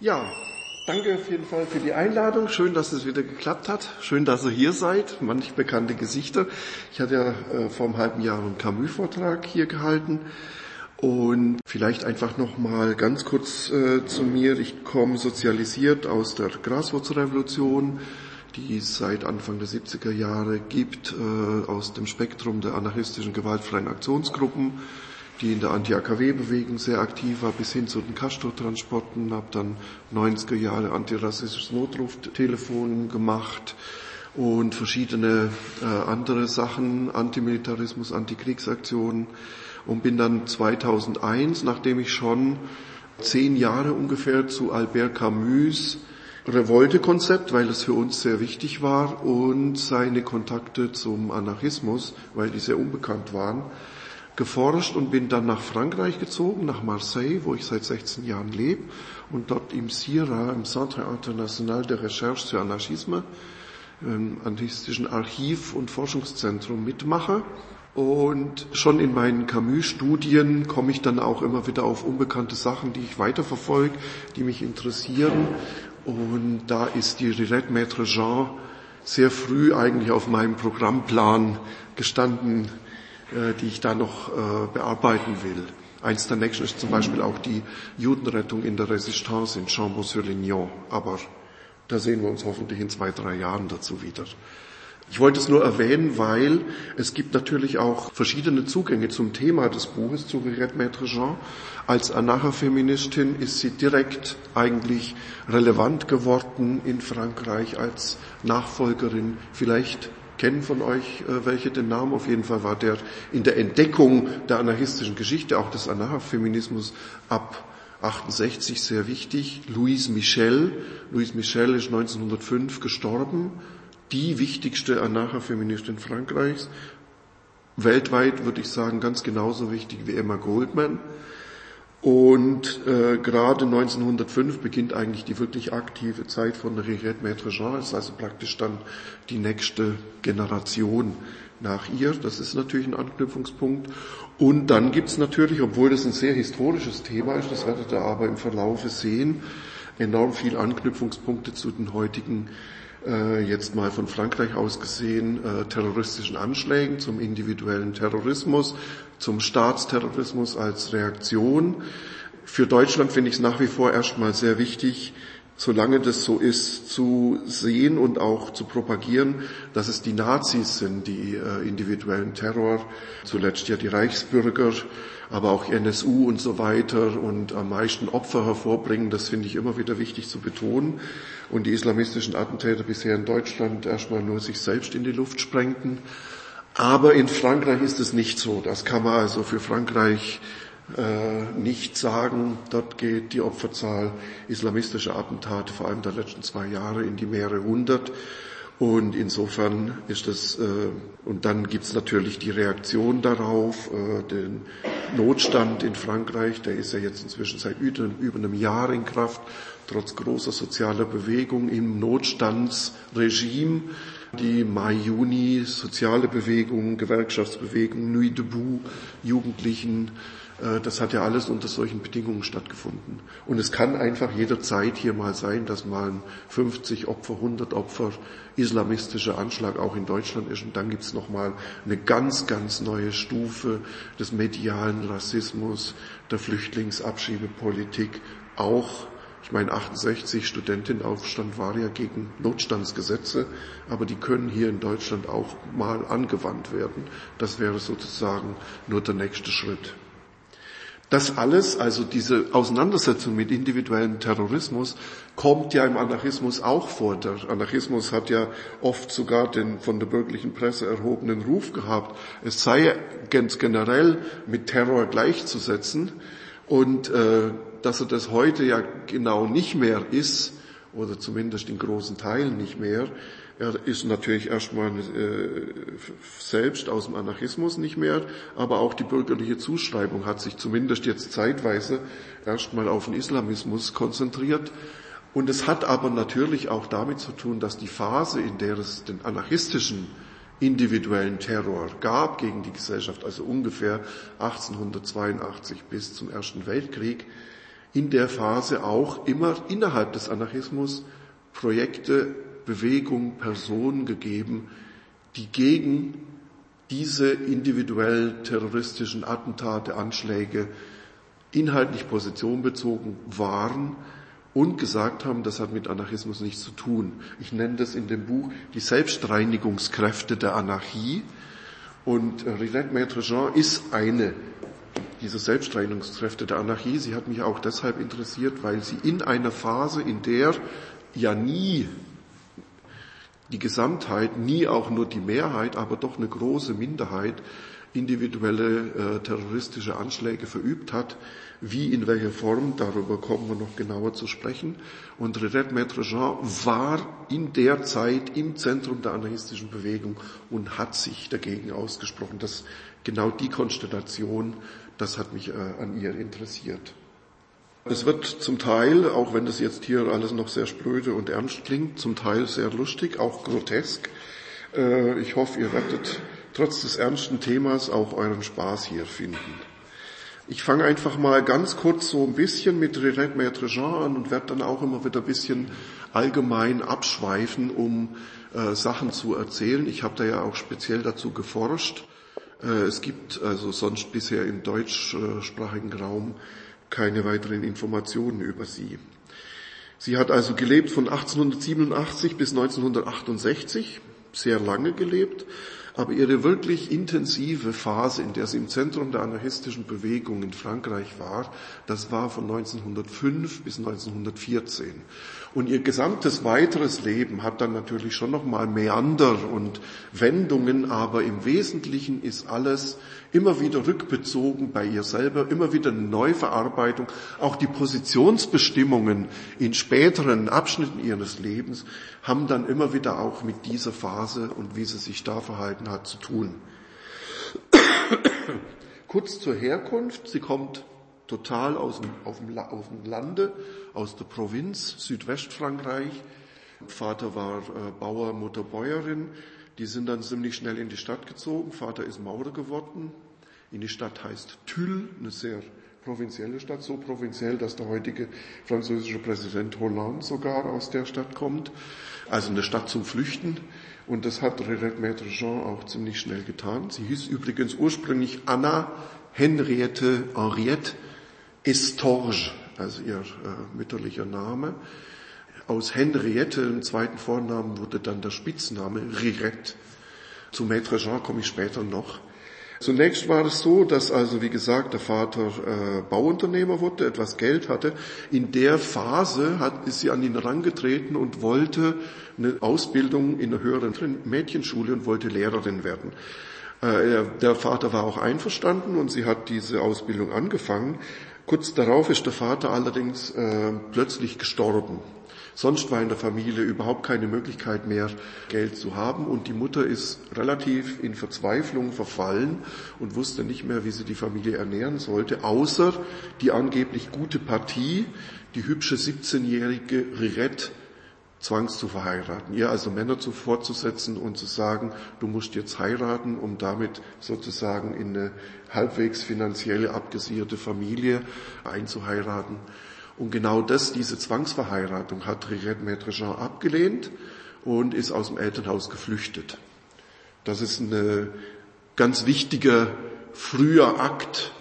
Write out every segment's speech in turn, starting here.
Ja, danke auf jeden Fall für die Einladung. Schön, dass es wieder geklappt hat. Schön, dass ihr hier seid. Manch bekannte Gesichter. Ich hatte ja äh, vor einem halben Jahr einen Camus-Vortrag hier gehalten. Und vielleicht einfach noch mal ganz kurz äh, zu mir. Ich komme sozialisiert aus der Graswurzelrevolution, die es seit Anfang der 70er Jahre gibt, äh, aus dem Spektrum der anarchistischen gewaltfreien Aktionsgruppen die in der Anti-AKW-Bewegung sehr aktiv war, bis hin zu den Castor-Transporten, habe dann 90er Jahre antirassistisches Notruftelefon gemacht und verschiedene äh, andere Sachen, Antimilitarismus, Antikriegsaktionen. Und bin dann 2001, nachdem ich schon zehn Jahre ungefähr zu Albert Camus Revolte-Konzept, weil es für uns sehr wichtig war und seine Kontakte zum Anarchismus, weil die sehr unbekannt waren, geforscht und bin dann nach Frankreich gezogen, nach Marseille, wo ich seit 16 Jahren lebe und dort im CIRA, im Centre International de Recherche sur Anarchisme, im anarchistischen Archiv- und Forschungszentrum mitmache. Und schon in meinen Camus-Studien komme ich dann auch immer wieder auf unbekannte Sachen, die ich weiterverfolge, die mich interessieren. Und da ist die Rirette Maître Jean sehr früh eigentlich auf meinem Programmplan gestanden, die ich da noch äh, bearbeiten will. Eins der nächsten ist zum Beispiel auch die Judenrettung in der Resistance in Chambon-sur-Lignon. Aber da sehen wir uns hoffentlich in zwei, drei Jahren dazu wieder. Ich wollte es nur erwähnen, weil es gibt natürlich auch verschiedene Zugänge zum Thema des Buches zu Rirette Maître Jean. Als Anarcha-Feministin ist sie direkt eigentlich relevant geworden in Frankreich als Nachfolgerin vielleicht kennen von euch äh, welche den Namen. Auf jeden Fall war der in der Entdeckung der anarchistischen Geschichte, auch des Anarchafeminismus ab 68 sehr wichtig. Louise Michel. Louise Michel ist 1905 gestorben. Die wichtigste Anarchafeministin Frankreichs. Weltweit würde ich sagen ganz genauso wichtig wie Emma Goldman. Und äh, gerade 1905 beginnt eigentlich die wirklich aktive Zeit von Rirette Maître Jean, ist also praktisch dann die nächste Generation nach ihr. Das ist natürlich ein Anknüpfungspunkt. Und dann gibt's natürlich, obwohl das ein sehr historisches Thema ist, das werdet ihr aber im Verlaufe sehen, enorm viel Anknüpfungspunkte zu den heutigen äh, jetzt mal von Frankreich aus gesehen, äh, terroristischen Anschlägen, zum individuellen Terrorismus, zum Staatsterrorismus als Reaktion. Für Deutschland finde ich es nach wie vor erstmal sehr wichtig, solange das so ist, zu sehen und auch zu propagieren, dass es die Nazis sind, die äh, individuellen Terror, zuletzt ja die Reichsbürger, aber auch NSU und so weiter und am meisten Opfer hervorbringen. Das finde ich immer wieder wichtig zu betonen. Und die islamistischen Attentäter bisher in Deutschland erstmal nur sich selbst in die Luft sprengten. Aber in Frankreich ist es nicht so. Das kann man also für Frankreich nicht sagen. Dort geht die Opferzahl islamistischer Attentate, vor allem der letzten zwei Jahre, in die mehrere hundert. Und insofern ist das, äh, und dann gibt's natürlich die Reaktion darauf, äh, den Notstand in Frankreich, der ist ja jetzt inzwischen seit über, einem Jahr in Kraft, trotz großer sozialer Bewegung im Notstandsregime. Die Mai-Juni, soziale Bewegung, Gewerkschaftsbewegung, Nuit debout, Jugendlichen, äh, das hat ja alles unter solchen Bedingungen stattgefunden. Und es kann einfach jederzeit hier mal sein, dass mal ein 50 Opfer, 100 Opfer islamistischer Anschlag auch in Deutschland ist. Und dann gibt's nochmal eine ganz, ganz neue Stufe des medialen Rassismus, der Flüchtlingsabschiebepolitik, auch ich meine, 68 Studentenaufstand war ja gegen Notstandsgesetze, aber die können hier in Deutschland auch mal angewandt werden. Das wäre sozusagen nur der nächste Schritt. Das alles, also diese Auseinandersetzung mit individuellem Terrorismus, kommt ja im Anarchismus auch vor. Der Anarchismus hat ja oft sogar den von der bürgerlichen Presse erhobenen Ruf gehabt, es sei ganz generell mit Terror gleichzusetzen und äh, dass er das heute ja genau nicht mehr ist, oder zumindest in großen Teilen nicht mehr, er ist natürlich erstmal äh, selbst aus dem Anarchismus nicht mehr, aber auch die bürgerliche Zuschreibung hat sich zumindest jetzt zeitweise erstmal auf den Islamismus konzentriert. Und es hat aber natürlich auch damit zu tun, dass die Phase, in der es den anarchistischen individuellen Terror gab gegen die Gesellschaft, also ungefähr 1882 bis zum Ersten Weltkrieg, in der Phase auch immer innerhalb des Anarchismus Projekte, Bewegungen, Personen gegeben, die gegen diese individuell terroristischen Attentate, Anschläge inhaltlich Position bezogen waren und gesagt haben, das hat mit Anarchismus nichts zu tun. Ich nenne das in dem Buch die Selbstreinigungskräfte der Anarchie. Und Rinette Maître Jean ist eine dieser Selbstreinigungskräfte der Anarchie. Sie hat mich auch deshalb interessiert, weil sie in einer Phase, in der ja nie die Gesamtheit, nie auch nur die Mehrheit, aber doch eine große Minderheit individuelle äh, terroristische Anschläge verübt hat. Wie, in welcher Form, darüber kommen wir noch genauer zu sprechen. Und Redet Maître Jean war in der Zeit im Zentrum der anarchistischen Bewegung und hat sich dagegen ausgesprochen. dass genau die Konstellation, das hat mich äh, an ihr interessiert. Es wird zum Teil, auch wenn das jetzt hier alles noch sehr spröde und ernst klingt, zum Teil sehr lustig, auch grotesk. Äh, ich hoffe, ihr werdet trotz des ernsten Themas auch euren Spaß hier finden. Ich fange einfach mal ganz kurz so ein bisschen mit Renette Maître an und werde dann auch immer wieder ein bisschen allgemein abschweifen, um äh, Sachen zu erzählen. Ich habe da ja auch speziell dazu geforscht. Äh, es gibt also sonst bisher im deutschsprachigen Raum keine weiteren Informationen über sie. Sie hat also gelebt von 1887 bis 1968, sehr lange gelebt, aber ihre wirklich intensive Phase, in der sie im Zentrum der anarchistischen Bewegung in Frankreich war, das war von 1905 bis 1914. Und ihr gesamtes weiteres Leben hat dann natürlich schon nochmal Meander und Wendungen, aber im Wesentlichen ist alles immer wieder rückbezogen bei ihr selber, immer wieder eine Neuverarbeitung. Auch die Positionsbestimmungen in späteren Abschnitten ihres Lebens haben dann immer wieder auch mit dieser Phase und wie sie sich da verhalten hat zu tun. Kurz zur Herkunft. Sie kommt total aus dem, auf, dem, auf dem Lande, aus der Provinz Südwestfrankreich. Vater war äh, Bauer, Mutter Bäuerin. Die sind dann ziemlich schnell in die Stadt gezogen. Vater ist Maurer geworden. In die Stadt heißt Tulle, eine sehr provinzielle Stadt, so provinziell, dass der heutige französische Präsident Hollande sogar aus der Stadt kommt. Also eine Stadt zum Flüchten. Und das hat Renette Maître Jean auch ziemlich schnell getan. Sie hieß übrigens ursprünglich Anna Henriette Henriette Estorge, also ihr äh, mütterlicher Name. Aus Henriette, dem zweiten Vornamen, wurde dann der Spitzname Rirette. Zu Maître Jean komme ich später noch. Zunächst war es so, dass also, wie gesagt, der Vater äh, Bauunternehmer wurde, etwas Geld hatte. In der Phase hat, ist sie an ihn herangetreten und wollte eine Ausbildung in einer höheren Mädchenschule und wollte Lehrerin werden. Äh, der Vater war auch einverstanden und sie hat diese Ausbildung angefangen. Kurz darauf ist der Vater allerdings äh, plötzlich gestorben. Sonst war in der Familie überhaupt keine Möglichkeit mehr, Geld zu haben und die Mutter ist relativ in Verzweiflung verfallen und wusste nicht mehr, wie sie die Familie ernähren sollte, außer die angeblich gute Partie, die hübsche 17-jährige Rirette zwangs zu verheiraten, ihr also Männer zu fortzusetzen und zu sagen, du musst jetzt heiraten, um damit sozusagen in eine halbwegs finanzielle abgesicherte Familie einzuheiraten. Und genau das, diese Zwangsverheiratung hat Rirette Maître Jean abgelehnt und ist aus dem Elternhaus geflüchtet. Das ist ein ganz wichtiger früher Akt,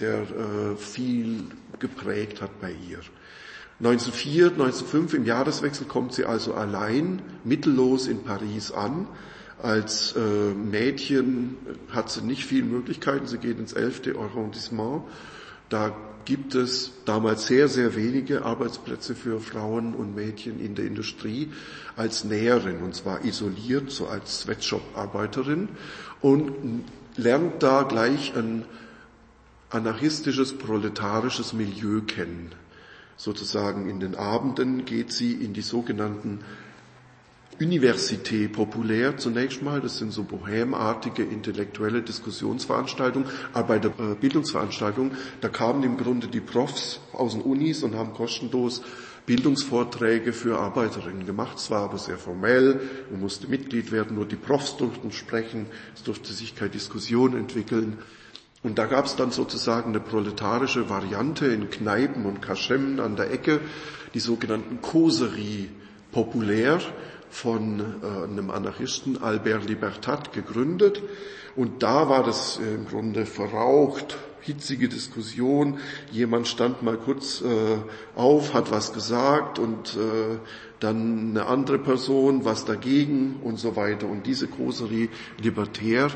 der äh, viel geprägt hat bei ihr. 1904, 1905 im Jahreswechsel kommt sie also allein, mittellos in Paris an. Als äh, Mädchen hat sie nicht viele Möglichkeiten. Sie geht ins 11. Arrondissement. Da gibt es damals sehr, sehr wenige Arbeitsplätze für Frauen und Mädchen in der Industrie als Näherin, und zwar isoliert, so als Sweatshop-Arbeiterin und lernt da gleich ein anarchistisches, proletarisches Milieu kennen sozusagen in den Abenden geht sie in die sogenannten Université populär zunächst mal, das sind so bohämartige intellektuelle Diskussionsveranstaltungen, aber bei der äh, Bildungsveranstaltung, da kamen im Grunde die Profs aus den Unis und haben kostenlos Bildungsvorträge für Arbeiterinnen gemacht. Es war aber sehr formell, man musste Mitglied werden, nur die Profs durften sprechen, es durfte sich keine Diskussion entwickeln. Und da gab es dann sozusagen eine proletarische Variante in Kneipen und Kaschemmen an der Ecke, die sogenannten Koserie populär von äh, einem Anarchisten Albert Libertat gegründet. Und da war das äh, im Grunde verraucht, hitzige Diskussion. Jemand stand mal kurz äh, auf, hat was gesagt und äh, dann eine andere Person was dagegen und so weiter. Und diese Koserie libertär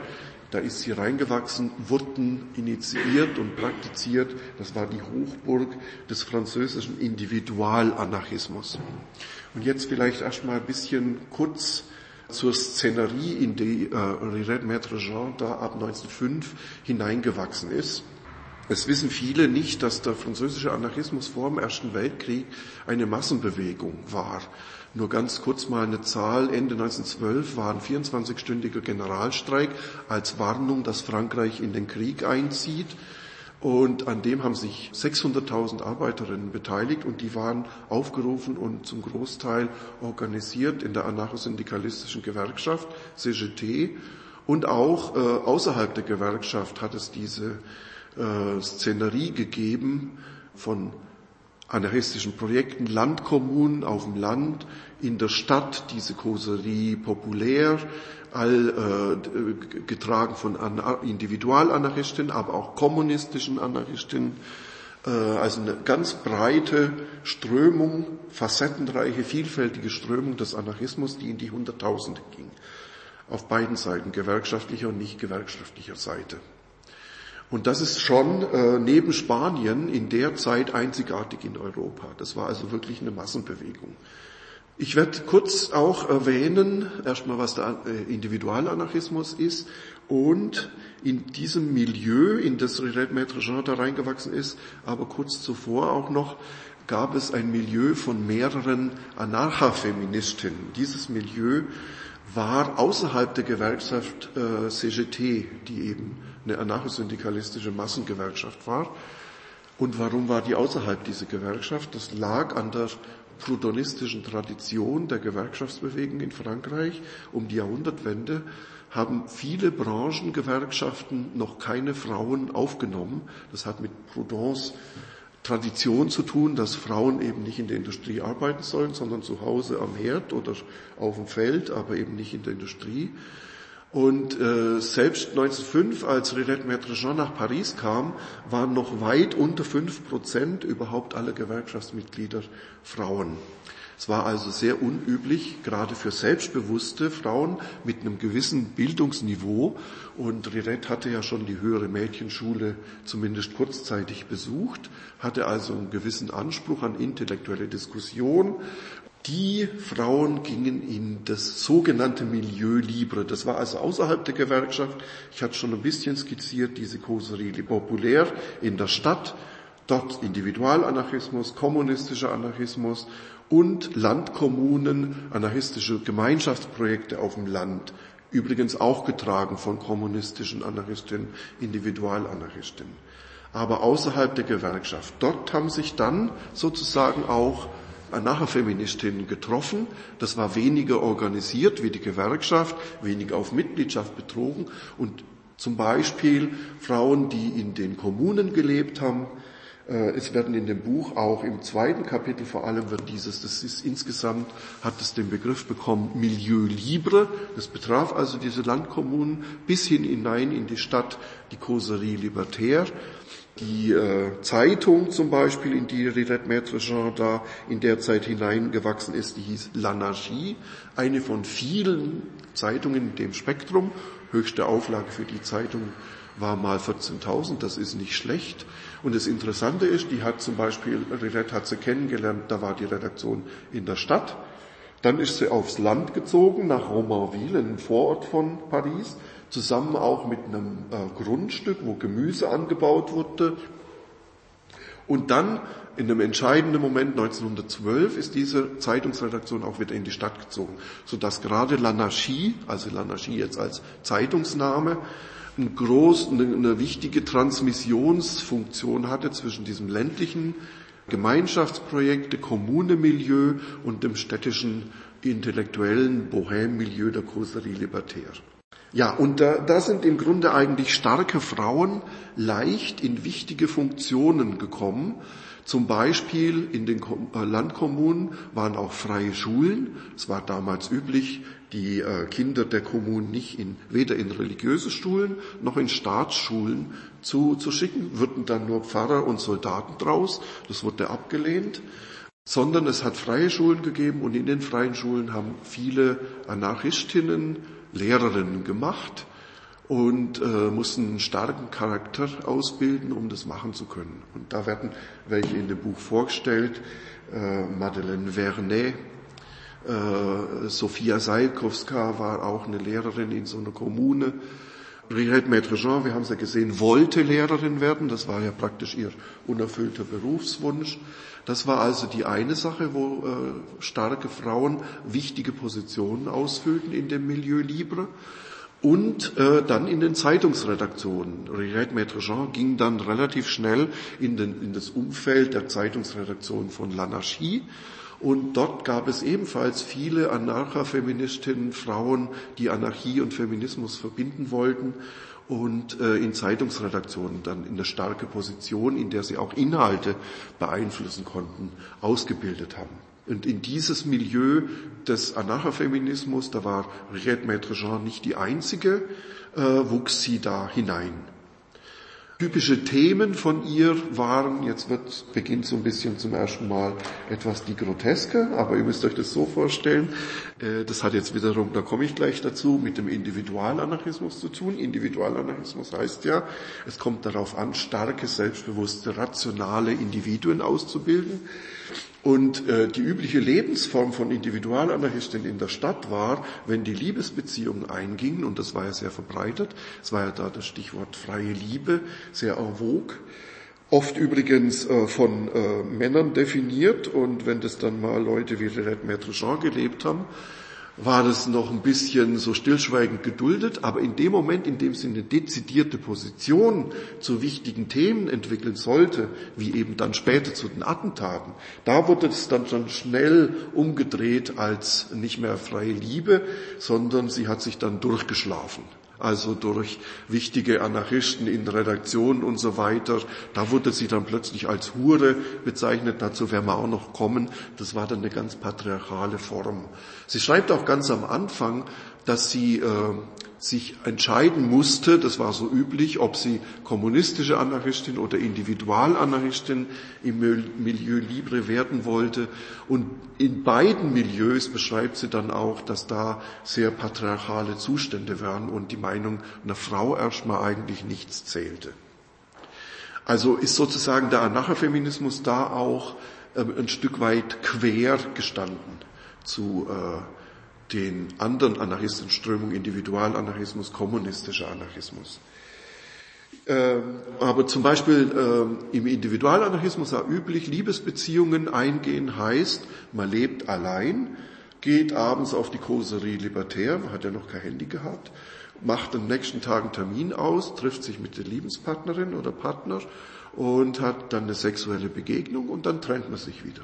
da ist sie reingewachsen, wurden initiiert und praktiziert. Das war die Hochburg des französischen Individualanarchismus. Und jetzt vielleicht erstmal ein bisschen kurz zur Szenerie, in die äh, Riret Maître Jean da ab 1905 hineingewachsen ist. Es wissen viele nicht, dass der französische Anarchismus vor dem Ersten Weltkrieg eine Massenbewegung war. Nur ganz kurz mal eine Zahl. Ende 1912 war ein 24-stündiger Generalstreik als Warnung, dass Frankreich in den Krieg einzieht. Und an dem haben sich 600.000 Arbeiterinnen beteiligt und die waren aufgerufen und zum Großteil organisiert in der anarchosyndikalistischen Gewerkschaft CGT und auch äh, außerhalb der Gewerkschaft hat es diese äh, Szenerie gegeben von anarchistischen Projekten, Landkommunen auf dem Land, in der Stadt diese Koserie populär, all äh, getragen von Individualanarchistinnen, aber auch kommunistischen Anarchistinnen. Äh, also eine ganz breite Strömung, facettenreiche, vielfältige Strömung des Anarchismus, die in die Hunderttausende ging. Auf beiden Seiten, gewerkschaftlicher und nicht gewerkschaftlicher Seite. Und das ist schon äh, neben Spanien in der Zeit einzigartig in Europa. Das war also wirklich eine Massenbewegung. Ich werde kurz auch erwähnen, erstmal was der äh, Individualanarchismus ist und in diesem Milieu, in das Maître Jean da reingewachsen ist, aber kurz zuvor auch noch, gab es ein Milieu von mehreren Anarchafeministinnen. Dieses Milieu war außerhalb der Gewerkschaft äh, CGT, die eben eine anarchosyndikalistische Massengewerkschaft war. Und warum war die außerhalb dieser Gewerkschaft? Das lag an der proudhonistischen Tradition der Gewerkschaftsbewegung in Frankreich um die Jahrhundertwende haben viele Branchengewerkschaften noch keine Frauen aufgenommen. Das hat mit Proudhons Tradition zu tun, dass Frauen eben nicht in der Industrie arbeiten sollen, sondern zu Hause am Herd oder auf dem Feld, aber eben nicht in der Industrie. Und äh, selbst 1905, als Rilette Maître Jean nach Paris kam, waren noch weit unter fünf Prozent überhaupt aller Gewerkschaftsmitglieder Frauen. Es war also sehr unüblich, gerade für selbstbewusste Frauen mit einem gewissen Bildungsniveau. Und Rirette hatte ja schon die höhere Mädchenschule zumindest kurzzeitig besucht, hatte also einen gewissen Anspruch an intellektuelle Diskussion die Frauen gingen in das sogenannte Milieu Libre. Das war also außerhalb der Gewerkschaft. Ich hatte schon ein bisschen skizziert, diese Causerie populär in der Stadt. Dort Individualanarchismus, kommunistischer Anarchismus und Landkommunen, anarchistische Gemeinschaftsprojekte auf dem Land. Übrigens auch getragen von kommunistischen Anarchistinnen, Individualanarchistinnen. Aber außerhalb der Gewerkschaft. Dort haben sich dann sozusagen auch Anarchofeministinnen getroffen. Das war weniger organisiert wie die Gewerkschaft, weniger auf Mitgliedschaft betrogen und zum Beispiel Frauen, die in den Kommunen gelebt haben. Äh, es werden in dem Buch auch im zweiten Kapitel vor allem wird dieses, das ist insgesamt, hat es den Begriff bekommen, Milieu libre. Das betraf also diese Landkommunen bis hin hinein in die Stadt, die Causerie libertaire. Die äh, Zeitung zum Beispiel, in die Rirette Maître Jean da in der Zeit hineingewachsen ist, die hieß L'Anarchie, eine von vielen Zeitungen in dem Spektrum. Höchste Auflage für die Zeitung war mal 14.000, das ist nicht schlecht. Und das Interessante ist, die hat zum Beispiel, Rirette hat sie kennengelernt, da war die Redaktion in der Stadt. Dann ist sie aufs Land gezogen, nach Romainville, einem Vorort von Paris zusammen auch mit einem äh, Grundstück, wo Gemüse angebaut wurde. Und dann in einem entscheidenden Moment 1912 ist diese Zeitungsredaktion auch wieder in die Stadt gezogen, sodass gerade L'Anarchie, also L'Anarchie jetzt als Zeitungsname, eine, groß, eine, wichtige Transmissionsfunktion hatte zwischen diesem ländlichen Gemeinschaftsprojekte, Kommunemilieu und dem städtischen intellektuellen Bohème-Milieu der Causerie Libertaire. Ja, und da, da sind im Grunde eigentlich starke Frauen leicht in wichtige Funktionen gekommen. Zum Beispiel in den äh, Landkommunen waren auch freie Schulen. Es war damals üblich, die äh, Kinder der Kommunen nicht in, weder in religiöse Schulen noch in Staatsschulen zu, zu schicken, würden dann nur Pfarrer und Soldaten draus. Das wurde abgelehnt sondern es hat freie Schulen gegeben und in den freien Schulen haben viele Anarchistinnen Lehrerinnen gemacht und äh, mussten einen starken Charakter ausbilden, um das machen zu können. Und da werden welche in dem Buch vorgestellt, äh, Madeleine Vernet, äh, Sophia Seilkowska war auch eine Lehrerin in so einer Kommune. Brigitte Maître-Jean, wir haben es ja gesehen, wollte Lehrerin werden. Das war ja praktisch ihr unerfüllter Berufswunsch. Das war also die eine Sache, wo äh, starke Frauen wichtige Positionen ausfüllten in dem Milieu Libre. Und äh, dann in den Zeitungsredaktionen. Riette Maître-Jean ging dann relativ schnell in, den, in das Umfeld der Zeitungsredaktion von L'Anarchie. Und dort gab es ebenfalls viele Anarcha-Feministinnen, Frauen, die Anarchie und Feminismus verbinden wollten und äh, in Zeitungsredaktionen dann in eine starke Position, in der sie auch Inhalte beeinflussen konnten, ausgebildet haben. Und in dieses Milieu des Anarchafeminismus, da war Riette Maître-Jean nicht die einzige, äh, wuchs sie da hinein. Typische Themen von ihr waren, jetzt wird, beginnt so ein bisschen zum ersten Mal etwas die Groteske, aber ihr müsst euch das so vorstellen, äh, das hat jetzt wiederum, da komme ich gleich dazu, mit dem Individualanarchismus zu tun. Individualanarchismus heißt ja, es kommt darauf an, starke, selbstbewusste, rationale Individuen auszubilden. Und äh, die übliche Lebensform von Individualanarchisten in der Stadt war, wenn die Liebesbeziehungen eingingen, und das war ja sehr verbreitet, es war ja da das Stichwort freie Liebe, sehr vogue, oft übrigens äh, von äh, Männern definiert, und wenn das dann mal Leute wie Renette Maître gelebt haben, war das noch ein bisschen so stillschweigend geduldet, aber in dem Moment, in dem sie eine dezidierte Position zu wichtigen Themen entwickeln sollte, wie eben dann später zu den Attentaten, da wurde es dann schon schnell umgedreht als nicht mehr freie Liebe, sondern sie hat sich dann durchgeschlafen also durch wichtige Anarchisten in Redaktionen und so weiter. Da wurde sie dann plötzlich als Hure bezeichnet, dazu werden wir auch noch kommen. Das war dann eine ganz patriarchale Form. Sie schreibt auch ganz am Anfang, dass sie äh, sich entscheiden musste, das war so üblich, ob sie kommunistische Anarchistin oder Individualanarchistin im Milieu Libre werden wollte. Und in beiden Milieus beschreibt sie dann auch, dass da sehr patriarchale Zustände waren und die Meinung einer Frau erstmal eigentlich nichts zählte. Also ist sozusagen der Anarchafeminismus da auch äh, ein Stück weit quer gestanden zu äh, den anderen Anarchistenströmungen, Individualanarchismus, kommunistischer Anarchismus. Ähm, aber zum Beispiel ähm, im Individualanarchismus war üblich, Liebesbeziehungen eingehen heißt, man lebt allein, geht abends auf die Causerie Libertaire, man hat ja noch kein Handy gehabt, macht am nächsten Tag einen Termin aus, trifft sich mit der Lebenspartnerin oder Partner und hat dann eine sexuelle Begegnung und dann trennt man sich wieder.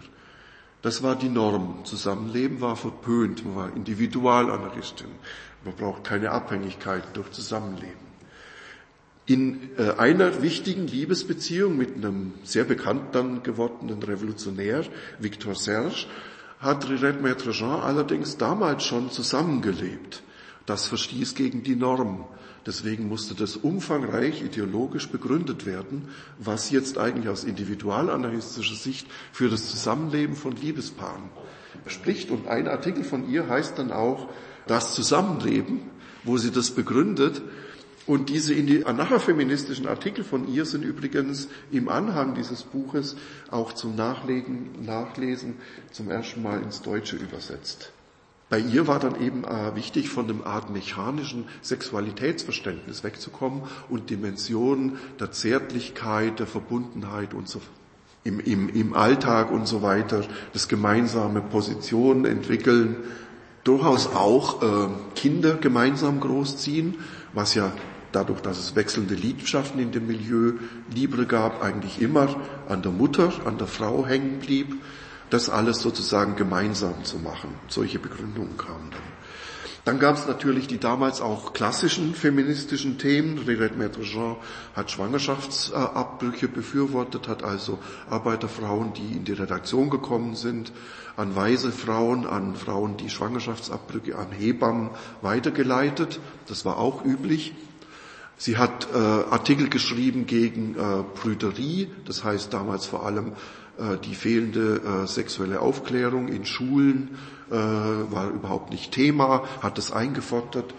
Das war die Norm. Zusammenleben war verpönt. Man war Individualanarchistin. Man braucht keine Abhängigkeit durch Zusammenleben. In äh, einer wichtigen Liebesbeziehung mit einem sehr bekannt dann gewordenen Revolutionär, Victor Serge, hat Rirette Maître Jean allerdings damals schon zusammengelebt. Das verstieß gegen die Norm. Deswegen musste das umfangreich ideologisch begründet werden, was jetzt eigentlich aus individualanarchistischer Sicht für das Zusammenleben von Liebespaaren spricht. Und ein Artikel von ihr heißt dann auch das Zusammenleben, wo sie das begründet. Und diese anarchofeministischen Artikel von ihr sind übrigens im Anhang dieses Buches auch zum Nachlegen, Nachlesen zum ersten Mal ins Deutsche übersetzt. Bei ihr war dann eben äh, wichtig, von dem Art mechanischen Sexualitätsverständnis wegzukommen und Dimensionen der Zärtlichkeit, der Verbundenheit und so im, im, im Alltag und so weiter, das gemeinsame Positionen entwickeln, durchaus auch äh, Kinder gemeinsam großziehen, was ja dadurch, dass es wechselnde Liebschaften in dem Milieu Libre gab, eigentlich immer an der Mutter, an der Frau hängen blieb das alles sozusagen gemeinsam zu machen. Solche Begründungen kamen dann. Dann gab es natürlich die damals auch klassischen feministischen Themen. Rirette Maître Jean hat Schwangerschaftsabbrüche befürwortet, hat also Arbeiterfrauen, die in die Redaktion gekommen sind, an weise Frauen, an Frauen, die Schwangerschaftsabbrüche, an Hebammen weitergeleitet. Das war auch üblich. Sie hat äh, Artikel geschrieben gegen äh, Prüderie, das heißt damals vor allem die fehlende äh, sexuelle Aufklärung in Schulen äh, war überhaupt nicht Thema, hat es eingefordert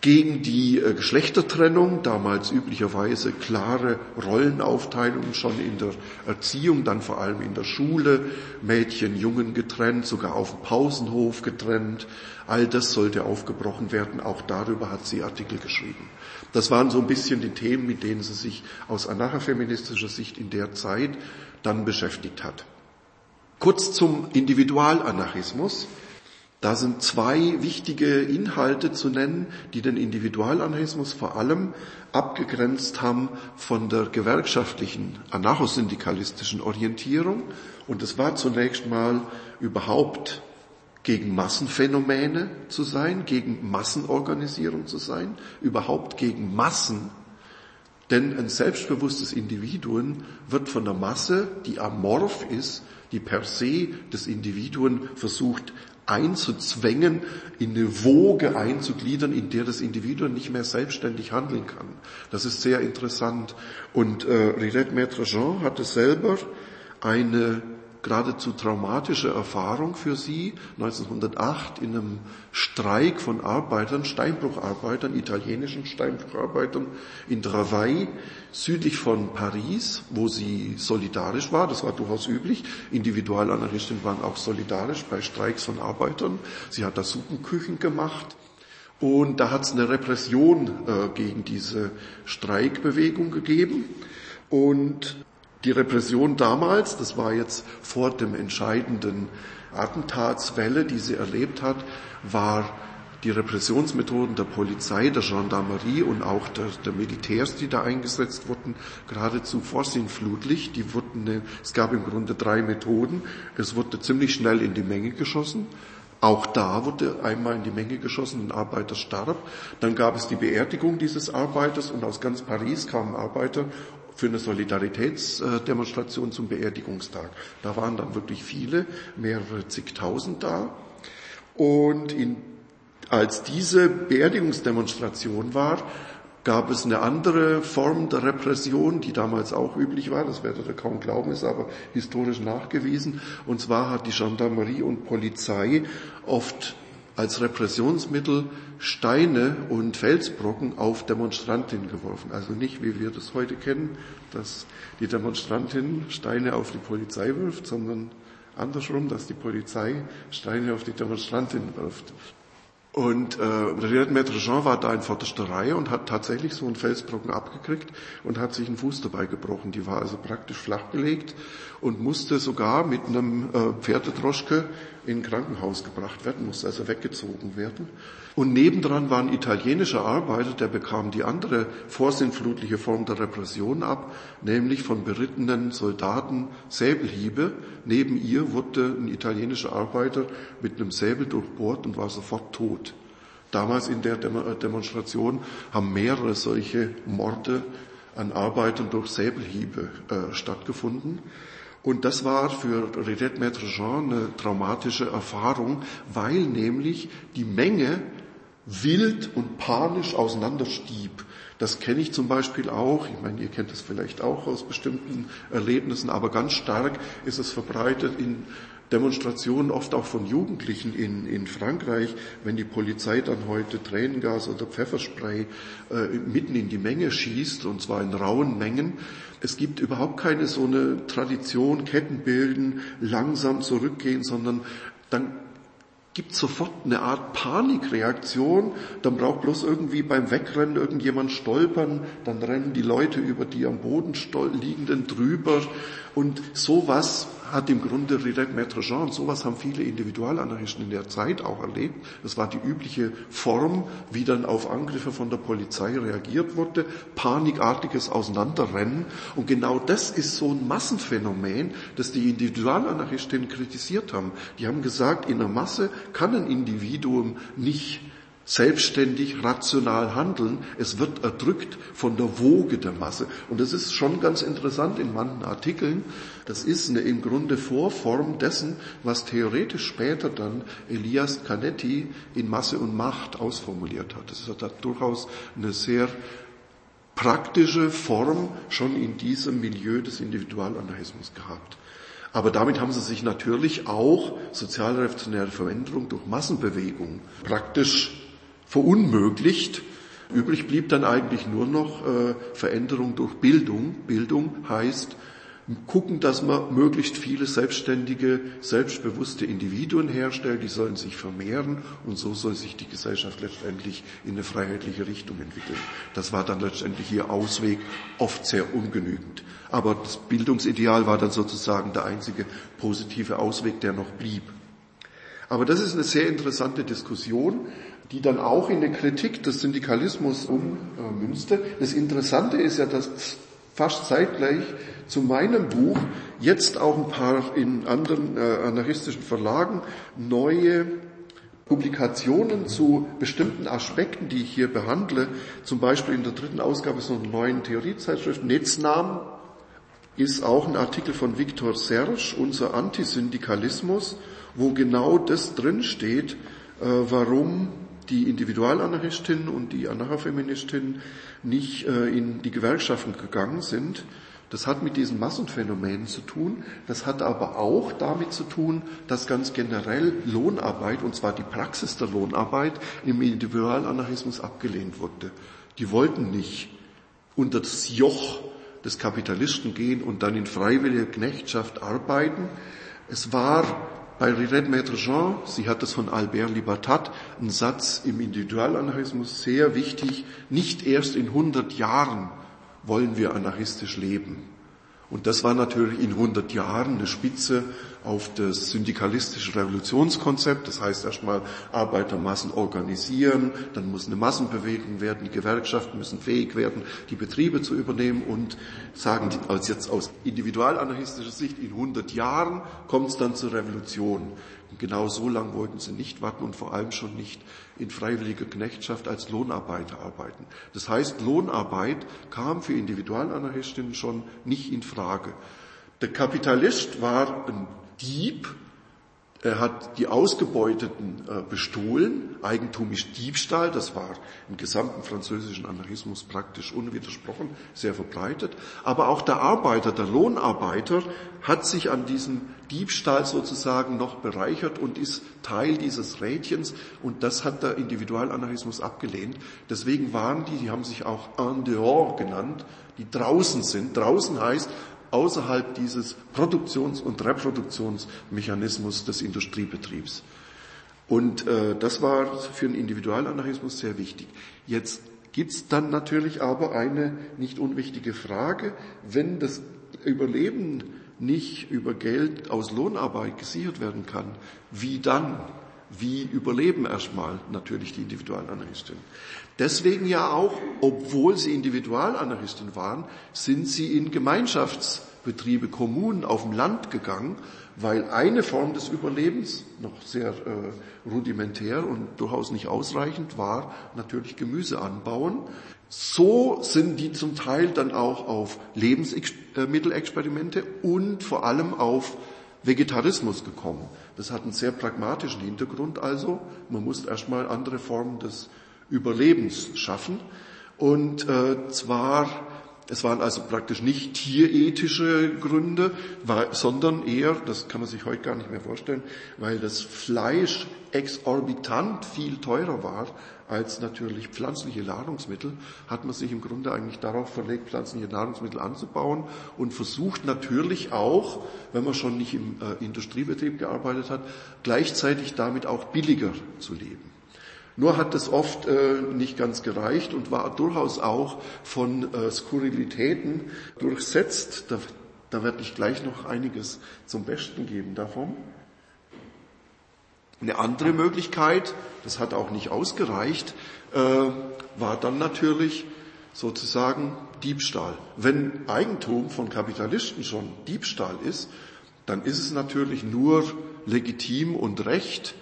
gegen die Geschlechtertrennung, damals üblicherweise klare Rollenaufteilungen schon in der Erziehung, dann vor allem in der Schule, Mädchen, Jungen getrennt, sogar auf dem Pausenhof getrennt. All das sollte aufgebrochen werden, auch darüber hat sie Artikel geschrieben. Das waren so ein bisschen die Themen, mit denen sie sich aus anarchofeministischer Sicht in der Zeit dann beschäftigt hat. Kurz zum Individualanarchismus. Da sind zwei wichtige Inhalte zu nennen, die den Individualanarchismus vor allem abgegrenzt haben von der gewerkschaftlichen anarchosyndikalistischen Orientierung. Und es war zunächst mal überhaupt gegen Massenphänomene zu sein, gegen Massenorganisierung zu sein, überhaupt gegen Massen denn ein selbstbewusstes Individuum wird von der Masse, die amorph ist, die per se das Individuum versucht einzuzwängen, in eine Woge einzugliedern, in der das Individuum nicht mehr selbstständig handeln kann. Das ist sehr interessant. Und äh, Rirette Maître Jean hatte selber eine geradezu traumatische Erfahrung für sie 1908 in einem Streik von Arbeitern, Steinbrucharbeitern, italienischen Steinbrucharbeitern in Travail südlich von Paris, wo sie solidarisch war. Das war durchaus üblich. Individualanarchistinnen waren auch solidarisch bei Streiks von Arbeitern. Sie hat da Suppenküchen gemacht. Und da hat es eine Repression äh, gegen diese Streikbewegung gegeben. Und die Repression damals, das war jetzt vor dem entscheidenden Attentatswelle, die sie erlebt hat, war die Repressionsmethoden der Polizei, der Gendarmerie und auch der, der Militärs, die da eingesetzt wurden, geradezu vorsinnflutlich. Die wurden, es gab im Grunde drei Methoden. Es wurde ziemlich schnell in die Menge geschossen. Auch da wurde einmal in die Menge geschossen, ein Arbeiter starb. Dann gab es die Beerdigung dieses Arbeiters und aus ganz Paris kamen Arbeiter für eine Solidaritätsdemonstration zum Beerdigungstag. Da waren dann wirklich viele, mehrere zigtausend da. Und in, als diese Beerdigungsdemonstration war, gab es eine andere Form der Repression, die damals auch üblich war, das werdet ihr kaum glauben, ist aber historisch nachgewiesen. Und zwar hat die Gendarmerie und Polizei oft als Repressionsmittel Steine und Felsbrocken auf Demonstrantinnen geworfen. Also nicht, wie wir das heute kennen, dass die Demonstrantin Steine auf die Polizei wirft, sondern andersrum, dass die Polizei Steine auf die Demonstrantin wirft. Und äh, Maître Jean war da in vorderster Reihe und hat tatsächlich so einen Felsbrocken abgekriegt und hat sich einen Fuß dabei gebrochen. Die war also praktisch flachgelegt und musste sogar mit einem äh, Pferdedroschke in ein Krankenhaus gebracht werden, musste also weggezogen werden. Und nebendran war ein italienischer Arbeiter, der bekam die andere vorsinnflutliche Form der Repression ab, nämlich von berittenen Soldaten Säbelhiebe. Neben ihr wurde ein italienischer Arbeiter mit einem Säbel durchbohrt und war sofort tot. Damals in der Demonstration haben mehrere solche Morde an Arbeitern durch Säbelhiebe äh, stattgefunden. Und das war für Rirette Maître Jean eine traumatische Erfahrung, weil nämlich die Menge wild und panisch auseinanderstieb. Das kenne ich zum Beispiel auch, ich meine, ihr kennt das vielleicht auch aus bestimmten Erlebnissen, aber ganz stark ist es verbreitet in Demonstrationen, oft auch von Jugendlichen in, in Frankreich, wenn die Polizei dann heute Tränengas oder Pfefferspray äh, mitten in die Menge schießt, und zwar in rauen Mengen. Es gibt überhaupt keine so eine Tradition, Ketten bilden, langsam zurückgehen, sondern dann gibt sofort eine Art Panikreaktion, dann braucht bloß irgendwie beim Wegrennen irgendjemand stolpern, dann rennen die Leute über die am Boden liegenden drüber und sowas hat im Grunde Rirette Maître Jean, sowas haben viele Individualanarchisten in der Zeit auch erlebt. Das war die übliche Form, wie dann auf Angriffe von der Polizei reagiert wurde. Panikartiges Auseinanderrennen. Und genau das ist so ein Massenphänomen, das die Individualanarchisten kritisiert haben. Die haben gesagt, in der Masse kann ein Individuum nicht selbstständig, rational handeln. Es wird erdrückt von der Woge der Masse. Und das ist schon ganz interessant in manchen Artikeln. Das ist eine im Grunde Vorform dessen, was theoretisch später dann Elias Canetti in Masse und Macht ausformuliert hat. Das hat durchaus eine sehr praktische Form schon in diesem Milieu des Individualanarchismus gehabt. Aber damit haben sie sich natürlich auch sozialrevolutionäre Veränderung durch Massenbewegung praktisch verunmöglicht. Übrig blieb dann eigentlich nur noch äh, Veränderung durch Bildung. Bildung heißt gucken, dass man möglichst viele selbstständige, selbstbewusste Individuen herstellt, die sollen sich vermehren und so soll sich die Gesellschaft letztendlich in eine freiheitliche Richtung entwickeln. Das war dann letztendlich ihr Ausweg, oft sehr ungenügend. Aber das Bildungsideal war dann sozusagen der einzige positive Ausweg, der noch blieb. Aber das ist eine sehr interessante Diskussion, die dann auch in der Kritik des Syndikalismus ummünzte. Das Interessante ist ja, dass fast zeitgleich zu meinem Buch jetzt auch ein paar in anderen äh, anarchistischen Verlagen neue Publikationen zu bestimmten Aspekten, die ich hier behandle, zum Beispiel in der dritten Ausgabe so einer neuen Theoriezeitschrift Netznam ist auch ein Artikel von Viktor Serge, unser Antisyndikalismus, wo genau das drinsteht, äh, warum die Individualanarchistinnen und die Anarchofeministinnen nicht äh, in die Gewerkschaften gegangen sind. Das hat mit diesen Massenphänomenen zu tun. Das hat aber auch damit zu tun, dass ganz generell Lohnarbeit, und zwar die Praxis der Lohnarbeit, im Individualanarchismus abgelehnt wurde. Die wollten nicht unter das Joch des Kapitalisten gehen und dann in freiwilliger Knechtschaft arbeiten. Es war bei Rirette Maître Jean, sie hat das von Albert Libertat, ein Satz im Individualanarchismus sehr wichtig, nicht erst in 100 Jahren wollen wir anarchistisch leben. Und das war natürlich in 100 Jahren eine Spitze auf das syndikalistische Revolutionskonzept. Das heißt erstmal Arbeitermassen organisieren, dann muss eine Massenbewegung werden, die Gewerkschaften müssen fähig werden, die Betriebe zu übernehmen und sagen als jetzt aus individualanarchistischer Sicht, in 100 Jahren kommt es dann zur Revolution. Und genau so lang wollten sie nicht warten und vor allem schon nicht in freiwilliger Knechtschaft als Lohnarbeiter arbeiten. Das heißt, Lohnarbeit kam für Individualanarchistinnen schon nicht in Frage. Der Kapitalist war ein Dieb, er hat die Ausgebeuteten äh, bestohlen. Eigentum ist Diebstahl. Das war im gesamten französischen Anarchismus praktisch unwidersprochen, sehr verbreitet. Aber auch der Arbeiter, der Lohnarbeiter, hat sich an diesem Diebstahl sozusagen noch bereichert und ist Teil dieses Rädchens. Und das hat der Individualanarchismus abgelehnt. Deswegen waren die, die haben sich auch en dehors genannt, die draußen sind. Draußen heißt, außerhalb dieses Produktions- und Reproduktionsmechanismus des Industriebetriebs. Und äh, das war für den Individualanarchismus sehr wichtig. Jetzt gibt's dann natürlich aber eine nicht unwichtige Frage, wenn das Überleben nicht über Geld aus Lohnarbeit gesichert werden kann, wie dann? Wie überleben erstmal natürlich die Individualanarchistinnen? Deswegen ja auch, obwohl sie Individualanarchisten waren, sind sie in Gemeinschaftsbetriebe, Kommunen auf dem Land gegangen, weil eine Form des Überlebens, noch sehr äh, rudimentär und durchaus nicht ausreichend, war natürlich Gemüse anbauen. So sind die zum Teil dann auch auf Lebensmittelexperimente und vor allem auf Vegetarismus gekommen. Das hat einen sehr pragmatischen Hintergrund also. Man muss erstmal andere Formen des Überlebens schaffen. Und äh, zwar, es waren also praktisch nicht tierethische Gründe, war, sondern eher, das kann man sich heute gar nicht mehr vorstellen, weil das Fleisch exorbitant viel teurer war als natürlich pflanzliche Nahrungsmittel, hat man sich im Grunde eigentlich darauf verlegt, pflanzliche Nahrungsmittel anzubauen und versucht natürlich auch, wenn man schon nicht im äh, Industriebetrieb gearbeitet hat, gleichzeitig damit auch billiger zu leben. Nur hat es oft äh, nicht ganz gereicht und war durchaus auch von äh, Skurrilitäten durchsetzt. Da, da werde ich gleich noch einiges zum Besten geben davon. Eine andere Möglichkeit, das hat auch nicht ausgereicht, äh, war dann natürlich sozusagen Diebstahl. Wenn Eigentum von Kapitalisten schon Diebstahl ist, dann ist es natürlich nur legitim und recht,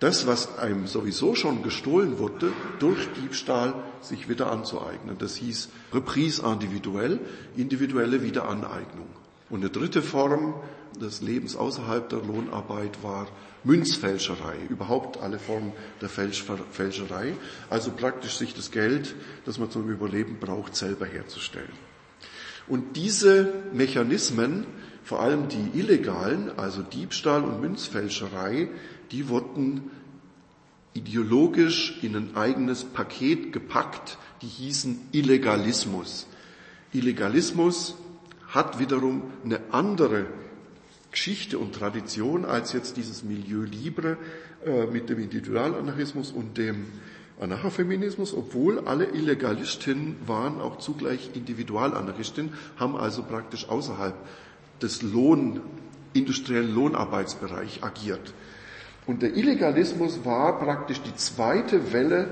das, was einem sowieso schon gestohlen wurde, durch Diebstahl sich wieder anzueignen. Das hieß Reprise individuell, individuelle Wiederaneignung. Und eine dritte Form des Lebens außerhalb der Lohnarbeit war Münzfälscherei, überhaupt alle Formen der Fälscherei, also praktisch sich das Geld, das man zum Überleben braucht, selber herzustellen. Und diese Mechanismen, vor allem die illegalen, also Diebstahl und Münzfälscherei, die wurden ideologisch in ein eigenes Paket gepackt, die hießen Illegalismus. Illegalismus hat wiederum eine andere Geschichte und Tradition als jetzt dieses Milieu Libre äh, mit dem Individualanarchismus und dem Anarchofeminismus, obwohl alle Illegalistinnen waren auch zugleich Individualanarchistinnen, haben also praktisch außerhalb des Lohn, industriellen Lohnarbeitsbereich agiert. Und der Illegalismus war praktisch die zweite Welle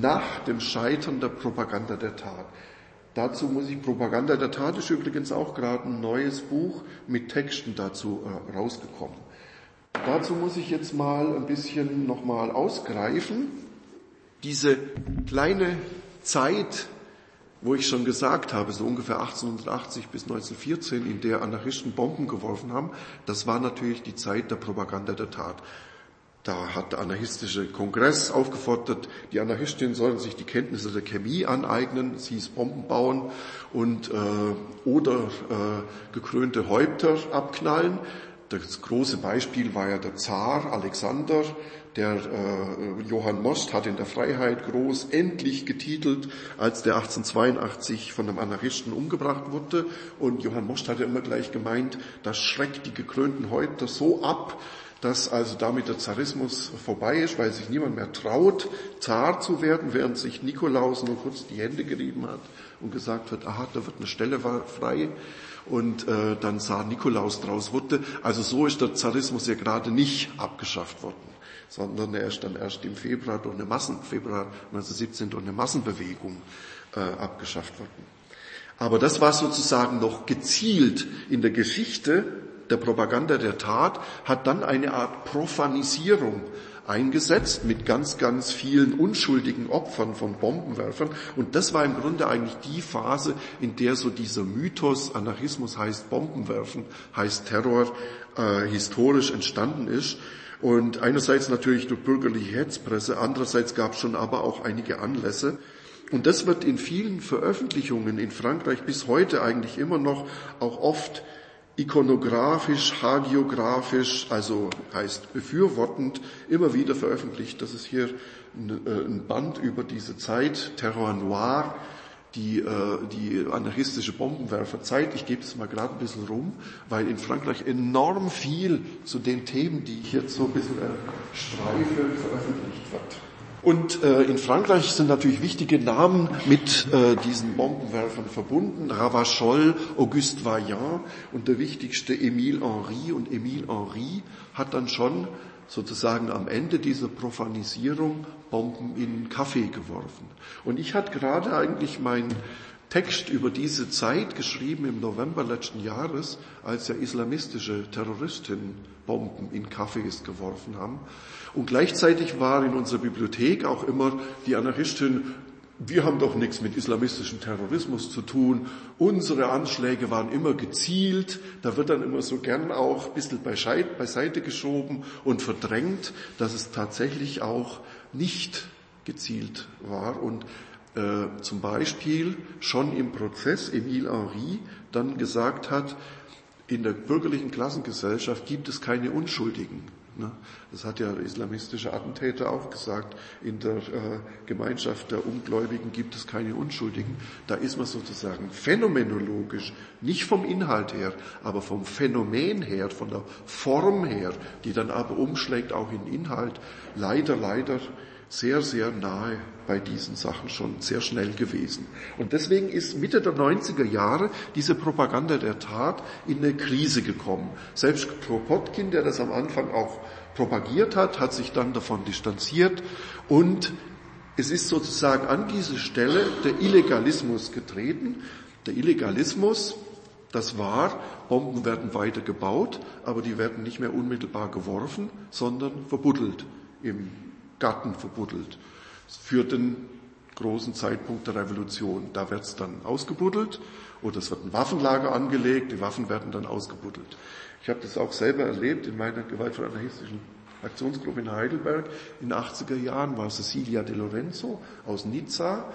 nach dem Scheitern der Propaganda der Tat. Dazu muss ich, Propaganda der Tat ist übrigens auch gerade ein neues Buch mit Texten dazu äh, rausgekommen. Dazu muss ich jetzt mal ein bisschen nochmal ausgreifen. Diese kleine Zeit, wo ich schon gesagt habe, so ungefähr 1880 bis 1914, in der Anarchisten Bomben geworfen haben, das war natürlich die Zeit der Propaganda der Tat. Da hat der anarchistische Kongress aufgefordert, die Anarchistinnen sollen sich die Kenntnisse der Chemie aneignen, sie hieß Bomben bauen und äh, oder äh, gekrönte Häupter abknallen. Das große Beispiel war ja der Zar Alexander, der äh, Johann Most hat in der Freiheit groß endlich getitelt, als der 1882 von einem Anarchisten umgebracht wurde. Und Johann Most hat ja immer gleich gemeint, das schreckt die gekrönten Häupter so ab, dass also damit der Zarismus vorbei ist, weil sich niemand mehr traut, Zar zu werden, während sich Nikolaus nur kurz die Hände gerieben hat und gesagt wird, aha, da wird eine Stelle frei und äh, dann Zar Nikolaus draus wurde. Also so ist der Zarismus ja gerade nicht abgeschafft worden, sondern er ist dann erst im Februar durch eine Massen, Februar 1917 durch eine Massenbewegung äh, abgeschafft worden. Aber das war sozusagen noch gezielt in der Geschichte der Propaganda der Tat hat dann eine Art Profanisierung eingesetzt mit ganz, ganz vielen unschuldigen Opfern von Bombenwerfern. Und das war im Grunde eigentlich die Phase, in der so dieser Mythos, Anarchismus heißt Bombenwerfen, heißt Terror, äh, historisch entstanden ist. Und einerseits natürlich durch bürgerliche Hetzpresse, andererseits gab es schon aber auch einige Anlässe. Und das wird in vielen Veröffentlichungen in Frankreich bis heute eigentlich immer noch auch oft ikonografisch, hagiografisch, also heißt befürwortend, immer wieder veröffentlicht. Das ist hier äh, ein Band über diese Zeit, Terror Noir, die, äh, die anarchistische Bombenwerferzeit. Ich gebe es mal gerade ein bisschen rum, weil in Frankreich enorm viel zu den Themen, die ich jetzt so ein bisschen streife, veröffentlicht wird. Und äh, in Frankreich sind natürlich wichtige Namen mit äh, diesen Bombenwerfern verbunden. Ravachol, Auguste Vaillant und der wichtigste Émile Henry. Und Émile Henry hat dann schon sozusagen am Ende dieser Profanisierung Bomben in Kaffee geworfen. Und ich hatte gerade eigentlich meinen Text über diese Zeit geschrieben im November letzten Jahres, als ja islamistische Terroristinnen Bomben in Cafés geworfen haben. Und gleichzeitig war in unserer Bibliothek auch immer die Anarchistin, wir haben doch nichts mit islamistischem Terrorismus zu tun. Unsere Anschläge waren immer gezielt. Da wird dann immer so gern auch ein bisschen beiseite geschoben und verdrängt, dass es tatsächlich auch nicht gezielt war. Und äh, zum Beispiel schon im Prozess Emile Henry dann gesagt hat, in der bürgerlichen Klassengesellschaft gibt es keine Unschuldigen. Ne? Das hat ja der islamistische Attentäter auch gesagt. In der äh, Gemeinschaft der Ungläubigen gibt es keine Unschuldigen. Da ist man sozusagen phänomenologisch, nicht vom Inhalt her, aber vom Phänomen her, von der Form her, die dann aber umschlägt auch in Inhalt, leider, leider sehr, sehr nahe bei diesen Sachen schon sehr schnell gewesen. Und deswegen ist Mitte der 90er Jahre diese Propaganda der Tat in eine Krise gekommen. Selbst Kropotkin, der das am Anfang auch propagiert hat, hat sich dann davon distanziert und es ist sozusagen an diese Stelle der Illegalismus getreten. Der Illegalismus, das war, Bomben werden weiter gebaut, aber die werden nicht mehr unmittelbar geworfen, sondern verbuddelt im Garten verbuddelt. Für den großen Zeitpunkt der Revolution. Da wird es dann ausgebuddelt oder es wird ein Waffenlager angelegt, die Waffen werden dann ausgebuddelt. Ich habe das auch selber erlebt in meiner gewaltfrei-anarchistischen Aktionsgruppe in Heidelberg. In den 80er Jahren war Cecilia De Lorenzo aus Nizza,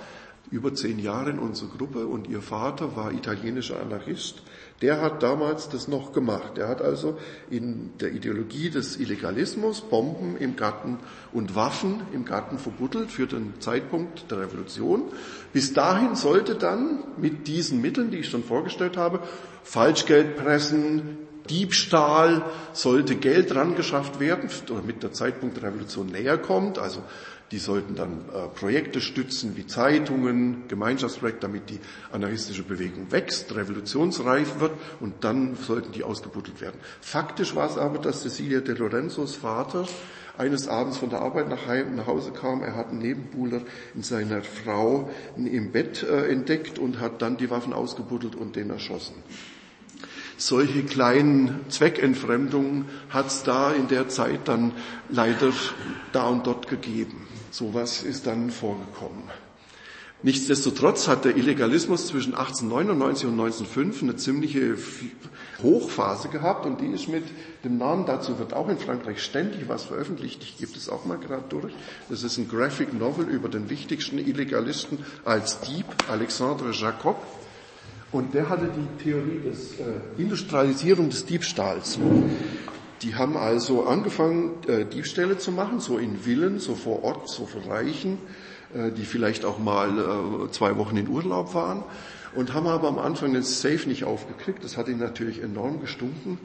über zehn Jahre in unserer Gruppe und ihr Vater war italienischer Anarchist. Der hat damals das noch gemacht. Er hat also in der Ideologie des Illegalismus Bomben im Garten und Waffen im Garten verbuddelt für den Zeitpunkt der Revolution. Bis dahin sollte dann mit diesen Mitteln, die ich schon vorgestellt habe, Falschgeldpressen, Diebstahl sollte Geld rangeschafft werden, damit der Zeitpunkt der Revolution näher kommt. Also die sollten dann äh, Projekte stützen wie Zeitungen, Gemeinschaftsprojekte, damit die anarchistische Bewegung wächst, revolutionsreif wird und dann sollten die ausgebuddelt werden. Faktisch war es aber, dass Cecilia de Lorenzos Vater eines Abends von der Arbeit nach, Hause kam. Er hat einen Nebenbuhler in seiner Frau im Bett äh, entdeckt und hat dann die Waffen ausgebuddelt und den erschossen solche kleinen Zweckentfremdungen hat es da in der Zeit dann leider da und dort gegeben. Sowas ist dann vorgekommen. Nichtsdestotrotz hat der Illegalismus zwischen 1899 und 1905 eine ziemliche Hochphase gehabt und die ist mit dem Namen, dazu wird auch in Frankreich ständig was veröffentlicht, ich gebe das auch mal gerade durch. Das ist ein Graphic Novel über den wichtigsten Illegalisten als Dieb, Alexandre Jacob. Und der hatte die Theorie des äh, Industrialisierung des Diebstahls. Die haben also angefangen, äh, Diebstähle zu machen, so in Villen, so vor Ort, so für Reichen, äh, die vielleicht auch mal äh, zwei Wochen in Urlaub waren und haben aber am Anfang den Safe nicht aufgekriegt. Das hat ihn natürlich enorm gestunken.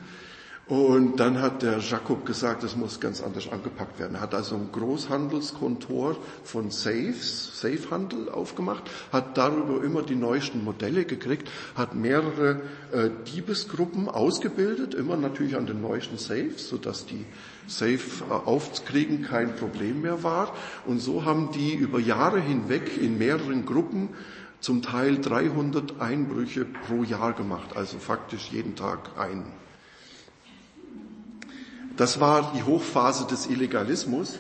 Und dann hat der Jakob gesagt, das muss ganz anders angepackt werden. Er hat also ein Großhandelskontor von Safes, Safehandel aufgemacht, hat darüber immer die neuesten Modelle gekriegt, hat mehrere äh, Diebesgruppen ausgebildet, immer natürlich an den neuesten Safes, sodass die Safe äh, aufkriegen kein Problem mehr war. Und so haben die über Jahre hinweg in mehreren Gruppen zum Teil 300 Einbrüche pro Jahr gemacht, also faktisch jeden Tag einen. Das war die Hochphase des Illegalismus.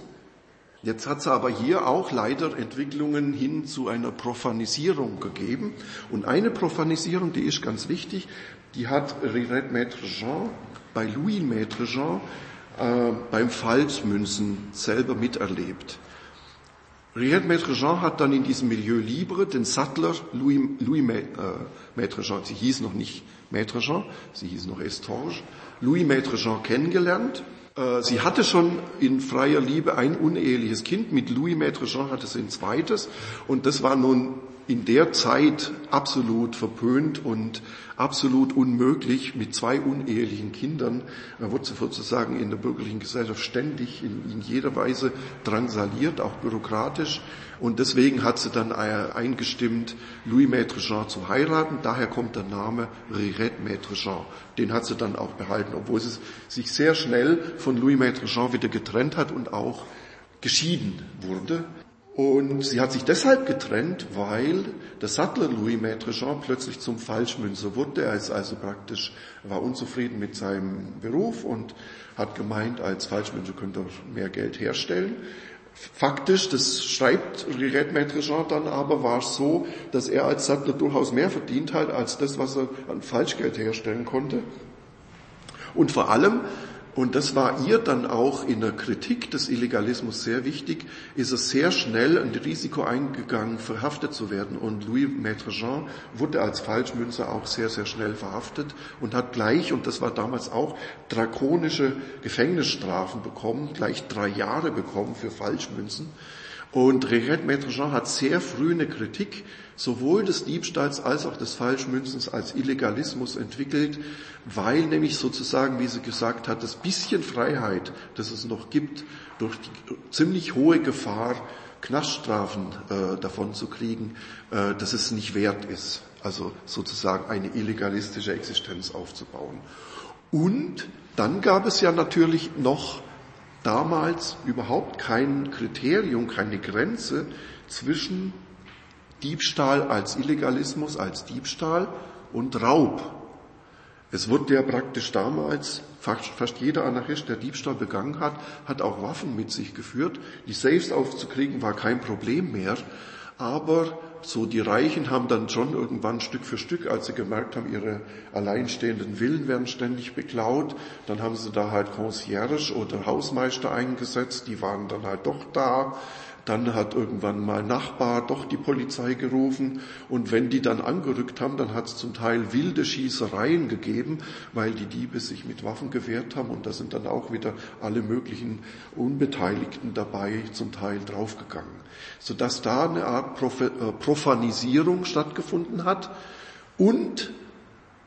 Jetzt hat es aber hier auch leider Entwicklungen hin zu einer Profanisierung gegeben. Und eine Profanisierung, die ist ganz wichtig, die hat Rirette Maître Jean bei Louis Maître Jean äh, beim Falschmünzen selber miterlebt. Rirette Maître Jean hat dann in diesem Milieu Libre den Sattler Louis, Louis äh, Maître Jean, sie hieß noch nicht Maître Jean, sie hieß noch Estorge, Louis Maître Jean kennengelernt. Äh, sie hatte schon in freier Liebe ein uneheliches Kind, mit Louis Maître Jean hatte sie ein zweites und das war nun in der Zeit absolut verpönt und absolut unmöglich mit zwei unehelichen Kindern. Man wurde sozusagen in der bürgerlichen Gesellschaft ständig in, in jeder Weise drangsaliert, auch bürokratisch. Und deswegen hat sie dann eingestimmt, Louis Maître Jean zu heiraten. Daher kommt der Name Rirette Maître Jean. Den hat sie dann auch behalten, obwohl sie sich sehr schnell von Louis Maître Jean wieder getrennt hat und auch geschieden wurde. Und sie hat sich deshalb getrennt, weil der Sattler Louis Maître Jean plötzlich zum Falschmünzer wurde. Er ist also praktisch, war unzufrieden mit seinem Beruf und hat gemeint, als Falschmünzer könnte er mehr Geld herstellen. Faktisch, das schreibt Rirette Maître Jean dann aber, war es so, dass er als Sattler durchaus mehr verdient hat, als das, was er an Falschgeld herstellen konnte. Und vor allem und das war ihr dann auch in der Kritik des Illegalismus sehr wichtig, ist es sehr schnell ein Risiko eingegangen, verhaftet zu werden. Und Louis Maître Jean wurde als Falschmünzer auch sehr, sehr schnell verhaftet und hat gleich, und das war damals auch, drakonische Gefängnisstrafen bekommen, gleich drei Jahre bekommen für Falschmünzen. Und Regret Maître Jean hat sehr früh eine Kritik sowohl des Diebstahls als auch des Falschmünzens als Illegalismus entwickelt, weil nämlich sozusagen, wie sie gesagt hat, das bisschen Freiheit, das es noch gibt, durch die ziemlich hohe Gefahr, Knaststrafen äh, davon zu kriegen, äh, dass es nicht wert ist, also sozusagen eine illegalistische Existenz aufzubauen. Und dann gab es ja natürlich noch damals überhaupt kein Kriterium, keine Grenze zwischen Diebstahl als Illegalismus, als Diebstahl und Raub. Es wurde ja praktisch damals fast, jeder Anarchist, der Diebstahl begangen hat, hat auch Waffen mit sich geführt. Die Safes aufzukriegen war kein Problem mehr. Aber so die Reichen haben dann schon irgendwann Stück für Stück, als sie gemerkt haben, ihre alleinstehenden Villen werden ständig beklaut, dann haben sie da halt Concierge oder Hausmeister eingesetzt, die waren dann halt doch da. Dann hat irgendwann mal Nachbar doch die Polizei gerufen und wenn die dann angerückt haben, dann hat es zum Teil wilde Schießereien gegeben, weil die Diebe sich mit Waffen gewehrt haben und da sind dann auch wieder alle möglichen Unbeteiligten dabei zum Teil draufgegangen. Sodass da eine Art äh, Profanisierung stattgefunden hat und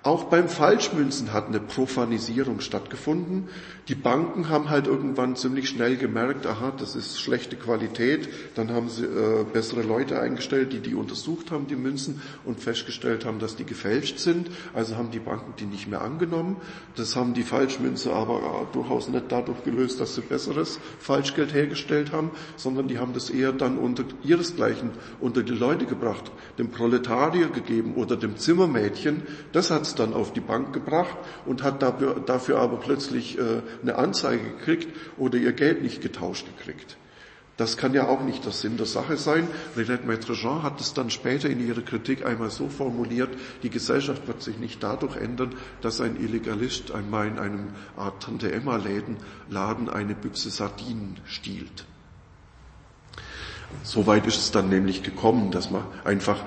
auch beim Falschmünzen hat eine Profanisierung stattgefunden. Die Banken haben halt irgendwann ziemlich schnell gemerkt, aha, das ist schlechte Qualität. Dann haben sie äh, bessere Leute eingestellt, die die untersucht haben, die Münzen, und festgestellt haben, dass die gefälscht sind. Also haben die Banken die nicht mehr angenommen. Das haben die Falschmünze aber äh, durchaus nicht dadurch gelöst, dass sie besseres Falschgeld hergestellt haben, sondern die haben das eher dann unter ihresgleichen unter die Leute gebracht, dem Proletarier gegeben oder dem Zimmermädchen. Das hat es dann auf die Bank gebracht und hat dafür, dafür aber plötzlich äh, eine Anzeige gekriegt oder ihr Geld nicht getauscht gekriegt. Das kann ja auch nicht der Sinn der Sache sein. Renette Maître-Jean hat es dann später in ihrer Kritik einmal so formuliert, die Gesellschaft wird sich nicht dadurch ändern, dass ein Illegalist einmal in einem Art Tante-Emma-Laden Laden eine Büchse Sardinen stiehlt. So weit ist es dann nämlich gekommen, dass man einfach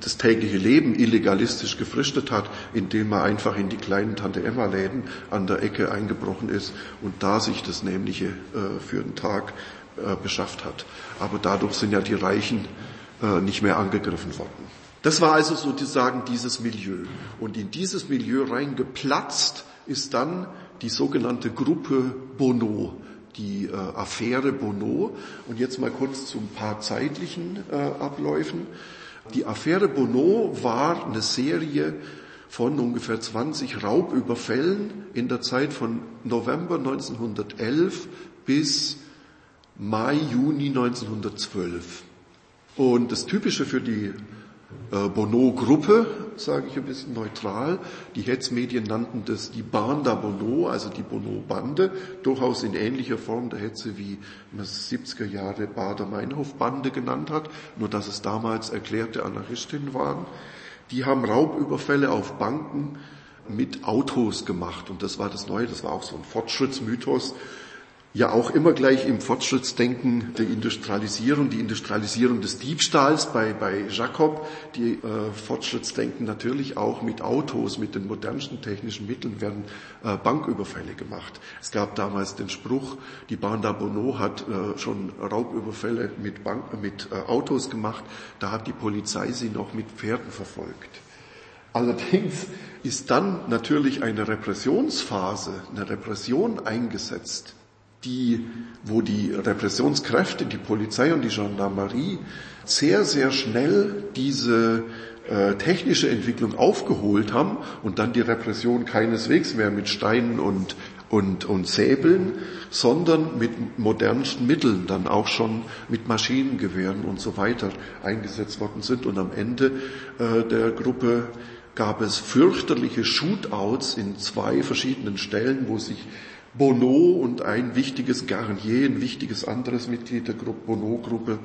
das tägliche Leben illegalistisch gefristet hat, indem man einfach in die kleinen Tante-Emma-Läden an der Ecke eingebrochen ist und da sich das Nämliche äh, für den Tag äh, beschafft hat. Aber dadurch sind ja die Reichen äh, nicht mehr angegriffen worden. Das war also sozusagen dieses Milieu. Und in dieses Milieu reingeplatzt ist dann die sogenannte Gruppe Bono, die äh, Affäre Bono. Und jetzt mal kurz zu ein paar zeitlichen äh, Abläufen. Die Affäre Bono war eine Serie von ungefähr 20 Raubüberfällen in der Zeit von November 1911 bis Mai, Juni 1912. Und das Typische für die Bono-Gruppe, sage ich ein bisschen neutral. Die Hetzmedien nannten das die Banda Bono, also die Bono-Bande, durchaus in ähnlicher Form der Hetze, wie man es 70er Jahre Bader-Meinhof-Bande genannt hat, nur dass es damals erklärte Anarchistinnen waren. Die haben Raubüberfälle auf Banken mit Autos gemacht. Und das war das Neue, das war auch so ein Fortschrittsmythos ja auch immer gleich im Fortschrittsdenken der Industrialisierung, die Industrialisierung des Diebstahls bei, bei Jacob, die äh, Fortschrittsdenken natürlich auch mit Autos, mit den modernsten technischen Mitteln werden äh, Banküberfälle gemacht. Es gab damals den Spruch, die Banda Bono hat äh, schon Raubüberfälle mit, Bank, mit äh, Autos gemacht, da hat die Polizei sie noch mit Pferden verfolgt. Allerdings ist dann natürlich eine Repressionsphase, eine Repression eingesetzt die, wo die Repressionskräfte, die Polizei und die Gendarmerie sehr, sehr schnell diese äh, technische Entwicklung aufgeholt haben und dann die Repression keineswegs mehr mit Steinen und, und, und Säbeln, sondern mit modernsten Mitteln, dann auch schon mit Maschinengewehren und so weiter eingesetzt worden sind. Und am Ende äh, der Gruppe gab es fürchterliche Shootouts in zwei verschiedenen Stellen, wo sich Bono und ein wichtiges Garnier, ein wichtiges anderes Mitglied der Bono-Gruppe,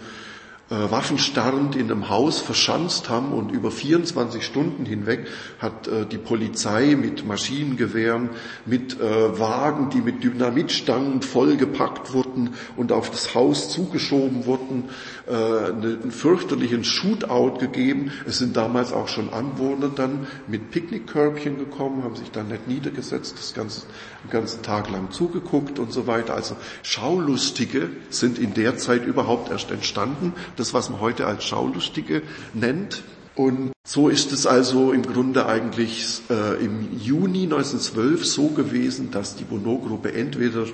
äh, waffenstarrend in einem Haus verschanzt haben und über 24 Stunden hinweg hat äh, die Polizei mit Maschinengewehren, mit äh, Wagen, die mit Dynamitstangen vollgepackt wurden und auf das Haus zugeschoben wurden, äh, einen fürchterlichen Shootout gegeben. Es sind damals auch schon Anwohner dann mit Picknickkörbchen gekommen, haben sich dann nicht niedergesetzt, das ganze, den ganzen Tag lang zugeguckt und so weiter. Also Schaulustige sind in der Zeit überhaupt erst entstanden das, was man heute als Schaulustige nennt. Und so ist es also im Grunde eigentlich äh, im Juni 1912 so gewesen, dass die Bono-Gruppe entweder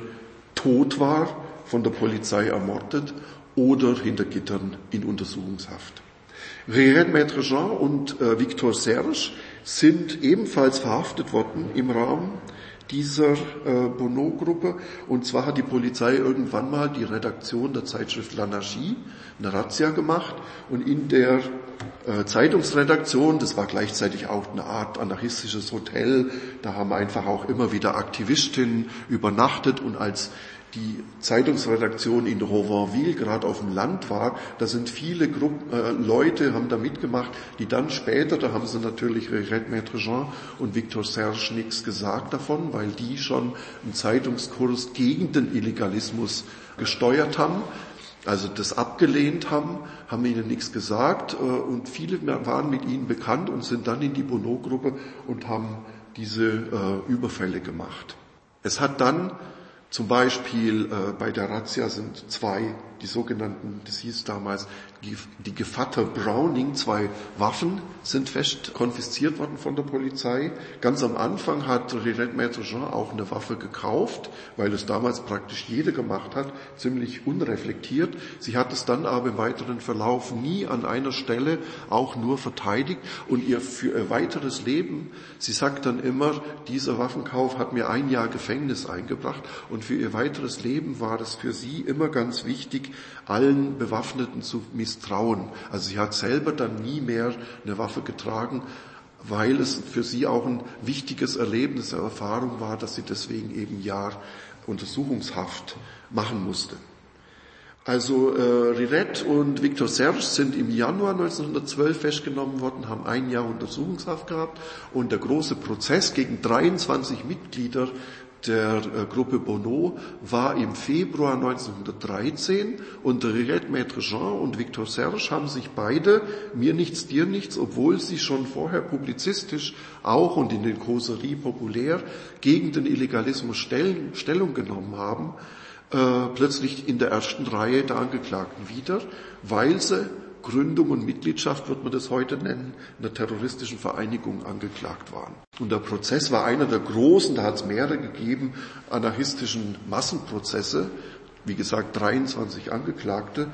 tot war, von der Polizei ermordet oder hinter Gittern in Untersuchungshaft. Réen Maître Jean und äh, Victor Serge sind ebenfalls verhaftet worden im Raum dieser äh, Bono-Gruppe. Und zwar hat die Polizei irgendwann mal die Redaktion der Zeitschrift L'Anarchie eine Razzia gemacht und in der äh, Zeitungsredaktion, das war gleichzeitig auch eine Art anarchistisches Hotel, da haben einfach auch immer wieder Aktivistinnen übernachtet und als die Zeitungsredaktion in Rovanville gerade auf dem Land war, da sind viele Gruppen, äh, Leute haben da mitgemacht, die dann später, da haben sie natürlich Red Maître Jean und Victor Serge nichts gesagt davon, weil die schon einen Zeitungskurs gegen den Illegalismus gesteuert haben, also das abgelehnt haben, haben ihnen nichts gesagt äh, und viele waren mit ihnen bekannt und sind dann in die Bono-Gruppe und haben diese äh, Überfälle gemacht. Es hat dann zum Beispiel äh, bei der Razzia sind zwei, die sogenannten, das hieß damals, die Gevatter Browning, zwei Waffen sind fest konfisziert worden von der Polizei. Ganz am Anfang hat Rirette Maître Jean auch eine Waffe gekauft, weil es damals praktisch jeder gemacht hat, ziemlich unreflektiert. Sie hat es dann aber im weiteren Verlauf nie an einer Stelle auch nur verteidigt und ihr für ihr weiteres Leben, sie sagt dann immer, dieser Waffenkauf hat mir ein Jahr Gefängnis eingebracht und für ihr weiteres Leben war es für sie immer ganz wichtig, allen Bewaffneten zu misstrauen. Also sie hat selber dann nie mehr eine Waffe getragen, weil es für sie auch ein wichtiges Erlebnis, eine Erfahrung war, dass sie deswegen eben Jahr Untersuchungshaft machen musste. Also äh, Rirette und Victor Serge sind im Januar 1912 festgenommen worden, haben ein Jahr Untersuchungshaft gehabt und der große Prozess gegen 23 Mitglieder der äh, Gruppe Bono war im Februar 1913 und Rirette Maître Jean und Victor Serge haben sich beide, mir nichts, dir nichts, obwohl sie schon vorher publizistisch auch und in den Causeries populär gegen den Illegalismus Stellung genommen haben, äh, plötzlich in der ersten Reihe der Angeklagten wieder, weil sie Gründung und Mitgliedschaft, wird man das heute nennen, einer terroristischen Vereinigung angeklagt waren. Und der Prozess war einer der großen, da hat es mehrere gegeben, anarchistischen Massenprozesse, wie gesagt 23 Angeklagte.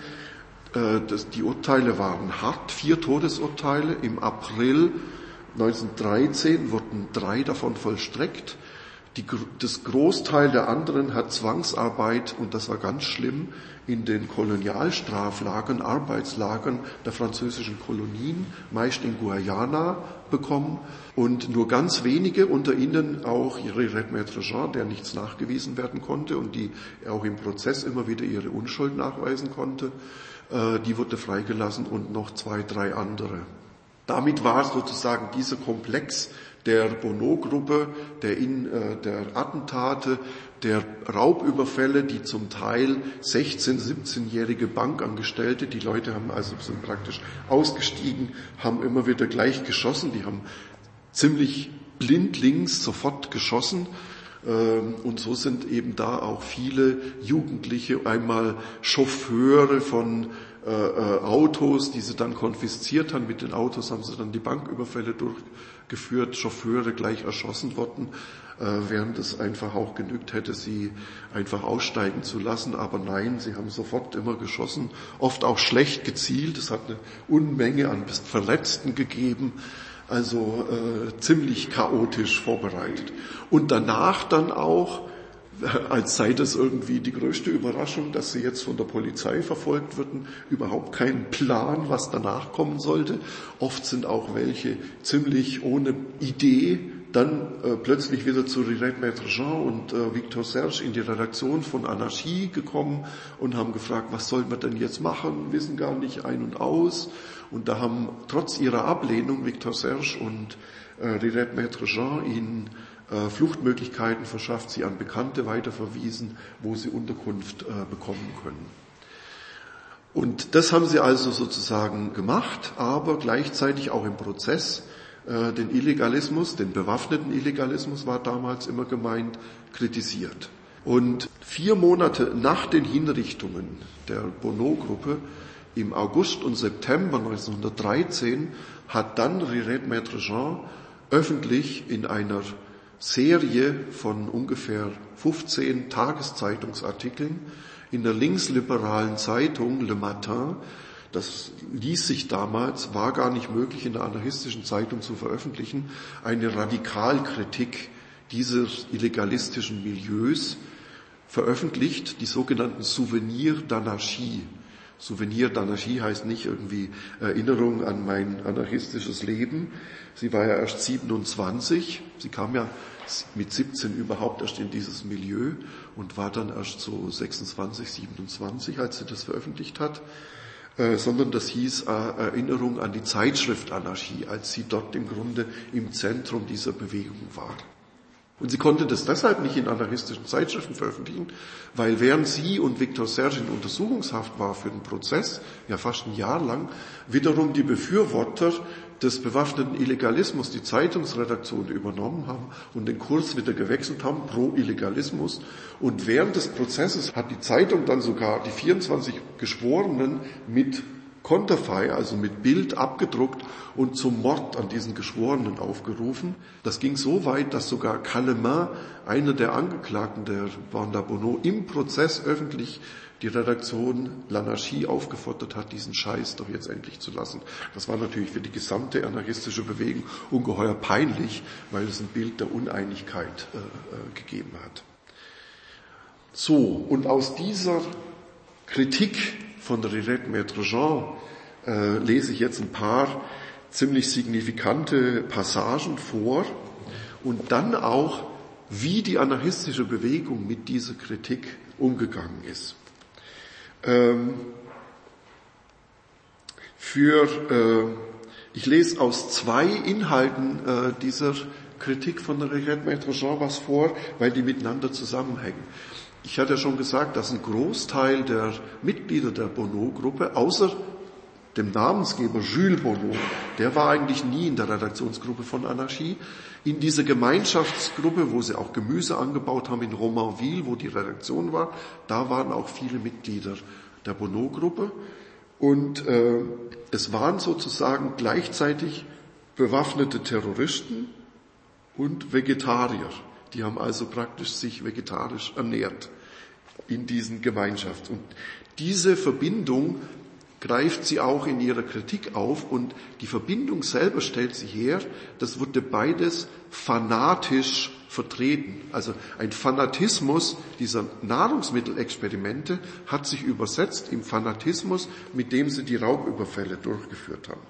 Äh, die Urteile waren hart, vier Todesurteile. Im April 1913 wurden drei davon vollstreckt. Die, das Großteil der anderen hat Zwangsarbeit, und das war ganz schlimm, in den Kolonialstraflagern, Arbeitslagern der französischen Kolonien, meist in Guayana, bekommen. Und nur ganz wenige, unter ihnen auch Rirette Maître Jean, der nichts nachgewiesen werden konnte und die auch im Prozess immer wieder ihre Unschuld nachweisen konnte, äh, die wurde freigelassen und noch zwei, drei andere. Damit war sozusagen dieser Komplex der Bono-Gruppe, der, äh, der Attentate, der Raubüberfälle, die zum Teil 16-, 17-jährige Bankangestellte, die Leute haben also sind praktisch ausgestiegen, haben immer wieder gleich geschossen, die haben ziemlich blindlings sofort geschossen. Ähm, und so sind eben da auch viele Jugendliche, einmal Chauffeure von äh, äh, Autos, die sie dann konfisziert haben. Mit den Autos haben sie dann die Banküberfälle durchgeführt, Chauffeure gleich erschossen worden, äh, während es einfach auch genügt hätte, sie einfach aussteigen zu lassen. Aber nein, sie haben sofort immer geschossen, oft auch schlecht gezielt. Es hat eine Unmenge an Verletzten gegeben also äh, ziemlich chaotisch vorbereitet. Und danach dann auch als sei das irgendwie die größte Überraschung, dass sie jetzt von der Polizei verfolgt würden, überhaupt keinen Plan, was danach kommen sollte. Oft sind auch welche ziemlich ohne Idee dann äh, plötzlich wieder zu Rirette Maître Jean und äh, Victor Serge in die Redaktion von Anarchie gekommen und haben gefragt, was soll man denn jetzt machen, wissen gar nicht ein und aus. Und da haben trotz ihrer Ablehnung Victor Serge und äh, Rirette Maître Jean ihnen äh, Fluchtmöglichkeiten verschafft, sie an Bekannte weiterverwiesen, wo sie Unterkunft äh, bekommen können. Und das haben sie also sozusagen gemacht, aber gleichzeitig auch im Prozess äh, den Illegalismus, den bewaffneten Illegalismus war damals immer gemeint, kritisiert. Und vier Monate nach den Hinrichtungen der Bono-Gruppe im August und September 1913 hat dann Rirette Maître Jean öffentlich in einer Serie von ungefähr 15 Tageszeitungsartikeln in der linksliberalen Zeitung Le Matin. Das ließ sich damals, war gar nicht möglich in der anarchistischen Zeitung zu veröffentlichen, eine Radikalkritik dieser illegalistischen Milieus veröffentlicht, die sogenannten Souvenir d'Anarchie. Souvenir d'Anarchie heißt nicht irgendwie Erinnerung an mein anarchistisches Leben. Sie war ja erst 27. Sie kam ja mit 17 überhaupt erst in dieses Milieu und war dann erst so 26, 27, als sie das veröffentlicht hat. Äh, sondern das hieß äh, Erinnerung an die Zeitschrift Anarchie, als sie dort im Grunde im Zentrum dieser Bewegung war. Und sie konnte das deshalb nicht in anarchistischen Zeitschriften veröffentlichen, weil während sie und Viktor Serge in Untersuchungshaft war für den Prozess, ja fast ein Jahr lang, wiederum die Befürworter des bewaffneten Illegalismus die Zeitungsredaktion übernommen haben und den Kurs wieder gewechselt haben pro Illegalismus. Und während des Prozesses hat die Zeitung dann sogar die 24 Geschworenen mit Konterfei, also mit Bild abgedruckt und zum Mord an diesen Geschworenen aufgerufen. Das ging so weit, dass sogar Callemin, einer der Angeklagten der Banda Bono, im Prozess öffentlich die Redaktion L'Anarchie aufgefordert hat, diesen Scheiß doch jetzt endlich zu lassen. Das war natürlich für die gesamte anarchistische Bewegung ungeheuer peinlich, weil es ein Bild der Uneinigkeit äh, äh, gegeben hat. So, und aus dieser Kritik von Rirette Maître Jean äh, lese ich jetzt ein paar ziemlich signifikante Passagen vor und dann auch, wie die anarchistische Bewegung mit dieser Kritik umgegangen ist. Ähm, für, äh, ich lese aus zwei Inhalten äh, dieser Kritik von Rirette Maître Jean was vor, weil die miteinander zusammenhängen. Ich hatte ja schon gesagt, dass ein Großteil der Mitglieder der Bonneau-Gruppe, außer dem Namensgeber Jules Bonneau, der war eigentlich nie in der Redaktionsgruppe von Anarchie. In dieser Gemeinschaftsgruppe, wo sie auch Gemüse angebaut haben in Romainville, wo die Redaktion war, da waren auch viele Mitglieder der Bonneau-Gruppe. Und äh, es waren sozusagen gleichzeitig bewaffnete Terroristen und Vegetarier. Die haben also praktisch sich vegetarisch ernährt in diesen Gemeinschaften. Und diese Verbindung greift sie auch in ihrer Kritik auf und die Verbindung selber stellt sie her, das wurde beides fanatisch vertreten. Also ein Fanatismus dieser Nahrungsmittelexperimente hat sich übersetzt im Fanatismus, mit dem sie die Raubüberfälle durchgeführt haben.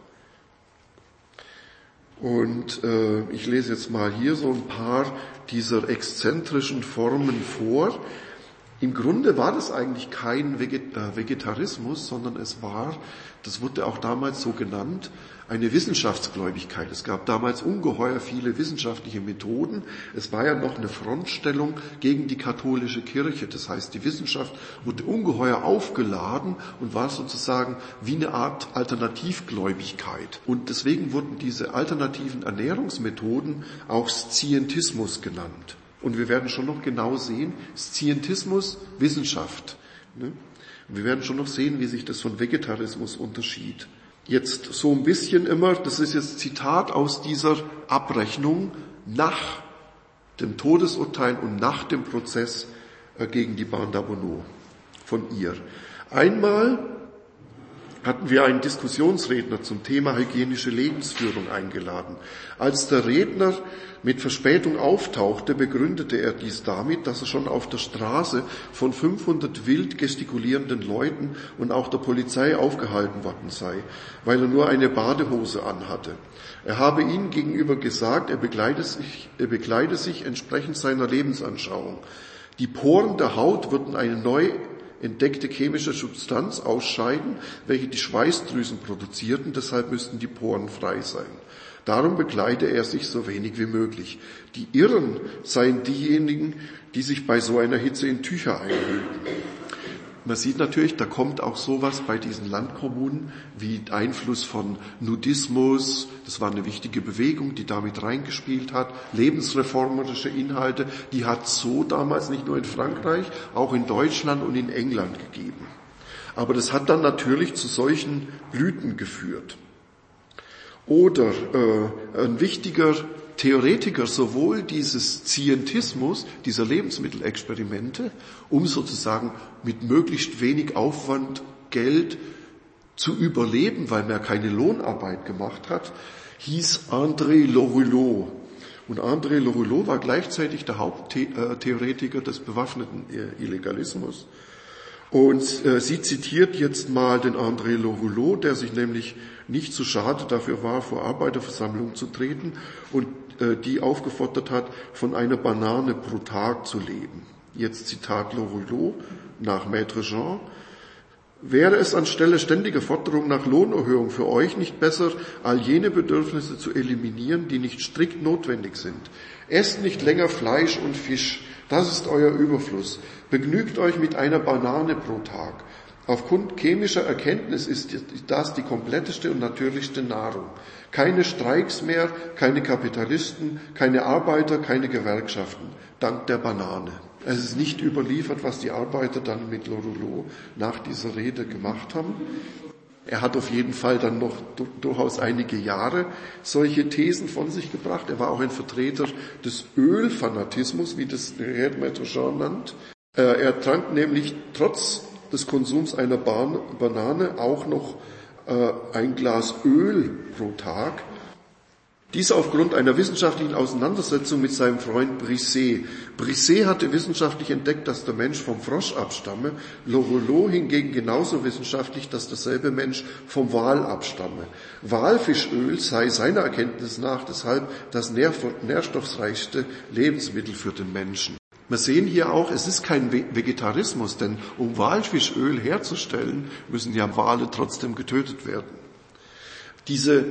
Und äh, ich lese jetzt mal hier so ein paar dieser exzentrischen Formen vor. Im Grunde war das eigentlich kein äh, Vegetarismus, sondern es war, das wurde auch damals so genannt, eine Wissenschaftsgläubigkeit. Es gab damals ungeheuer viele wissenschaftliche Methoden. Es war ja noch eine Frontstellung gegen die katholische Kirche. Das heißt, die Wissenschaft wurde ungeheuer aufgeladen und war sozusagen wie eine Art Alternativgläubigkeit. Und deswegen wurden diese alternativen Ernährungsmethoden auch Scientismus genannt. Und wir werden schon noch genau sehen, Scientismus, Wissenschaft. Ne? Wir werden schon noch sehen, wie sich das von Vegetarismus unterschied jetzt so ein bisschen immer, das ist jetzt Zitat aus dieser Abrechnung nach dem Todesurteil und nach dem Prozess äh, gegen die Banda von ihr. Einmal hatten wir einen Diskussionsredner zum Thema hygienische Lebensführung eingeladen. Als der Redner mit Verspätung auftauchte, begründete er dies damit, dass er schon auf der Straße von 500 wild gestikulierenden Leuten und auch der Polizei aufgehalten worden sei, weil er nur eine Badehose anhatte. Er habe ihnen gegenüber gesagt, er bekleide sich, er bekleide sich entsprechend seiner Lebensanschauung. Die Poren der Haut würden eine neu entdeckte chemische Substanz ausscheiden, welche die Schweißdrüsen produzierten, deshalb müssten die Poren frei sein. Darum bekleide er sich so wenig wie möglich. Die Irren seien diejenigen, die sich bei so einer Hitze in Tücher einhüllten. Man sieht natürlich, da kommt auch sowas bei diesen Landkommunen wie Einfluss von Nudismus, das war eine wichtige Bewegung, die damit reingespielt hat, lebensreformerische Inhalte, die hat so damals nicht nur in Frankreich, auch in Deutschland und in England gegeben. Aber das hat dann natürlich zu solchen Blüten geführt. Oder äh, ein wichtiger Theoretiker sowohl dieses Scientismus, dieser Lebensmittelexperimente, um sozusagen mit möglichst wenig Aufwand Geld zu überleben, weil man keine Lohnarbeit gemacht hat, hieß André Lorulot. Und André Lorulot war gleichzeitig der Haupttheoretiker des bewaffneten Illegalismus. Und äh, sie zitiert jetzt mal den André Lorulot, der sich nämlich nicht zu schade dafür war, vor Arbeiterversammlungen zu treten und äh, die aufgefordert hat, von einer Banane pro Tag zu leben. Jetzt Zitat Lorulot nach Maître Jean. Wäre es anstelle ständiger Forderung nach Lohnerhöhung für euch nicht besser, all jene Bedürfnisse zu eliminieren, die nicht strikt notwendig sind? Esst nicht länger Fleisch und Fisch, das ist euer Überfluss. Begnügt euch mit einer Banane pro Tag. Aufgrund chemischer Erkenntnis ist das die kompletteste und natürlichste Nahrung. Keine Streiks mehr, keine Kapitalisten, keine Arbeiter, keine Gewerkschaften. Dank der Banane. Es ist nicht überliefert, was die Arbeiter dann mit Lorulot nach dieser Rede gemacht haben. Er hat auf jeden Fall dann noch durchaus einige Jahre solche Thesen von sich gebracht. Er war auch ein Vertreter des Ölfanatismus, wie das Redmaître Jean nannt. Äh, er trank nämlich trotz des Konsums einer Banane auch noch äh, ein Glas Öl pro Tag. Dies aufgrund einer wissenschaftlichen Auseinandersetzung mit seinem Freund Brisset. Brisset hatte wissenschaftlich entdeckt, dass der Mensch vom Frosch abstamme, Lorelot hingegen genauso wissenschaftlich, dass derselbe Mensch vom Wal abstamme. Walfischöl sei seiner Erkenntnis nach deshalb das nährstoffreichste Lebensmittel für den Menschen. Wir sehen hier auch, es ist kein Vegetarismus, denn um Walfischöl herzustellen, müssen ja Wale trotzdem getötet werden. Diese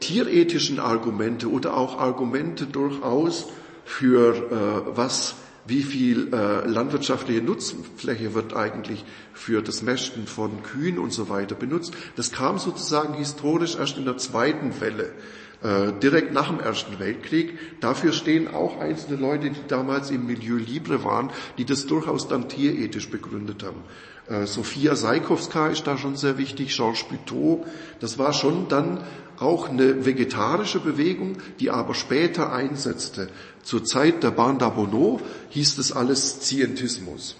tierethischen Argumente oder auch Argumente durchaus für äh, was, wie viel äh, landwirtschaftliche Nutzfläche wird eigentlich für das Mästen von Kühen und so weiter benutzt. Das kam sozusagen historisch erst in der zweiten Welle, direkt nach dem Ersten Weltkrieg. Dafür stehen auch einzelne Leute, die damals im Milieu Libre waren, die das durchaus dann tierethisch begründet haben. Äh, Sophia Seikowska ist da schon sehr wichtig, Georges Buteau. Das war schon dann auch eine vegetarische Bewegung, die aber später einsetzte. Zur Zeit der Banda Bono hieß das alles Zientismus.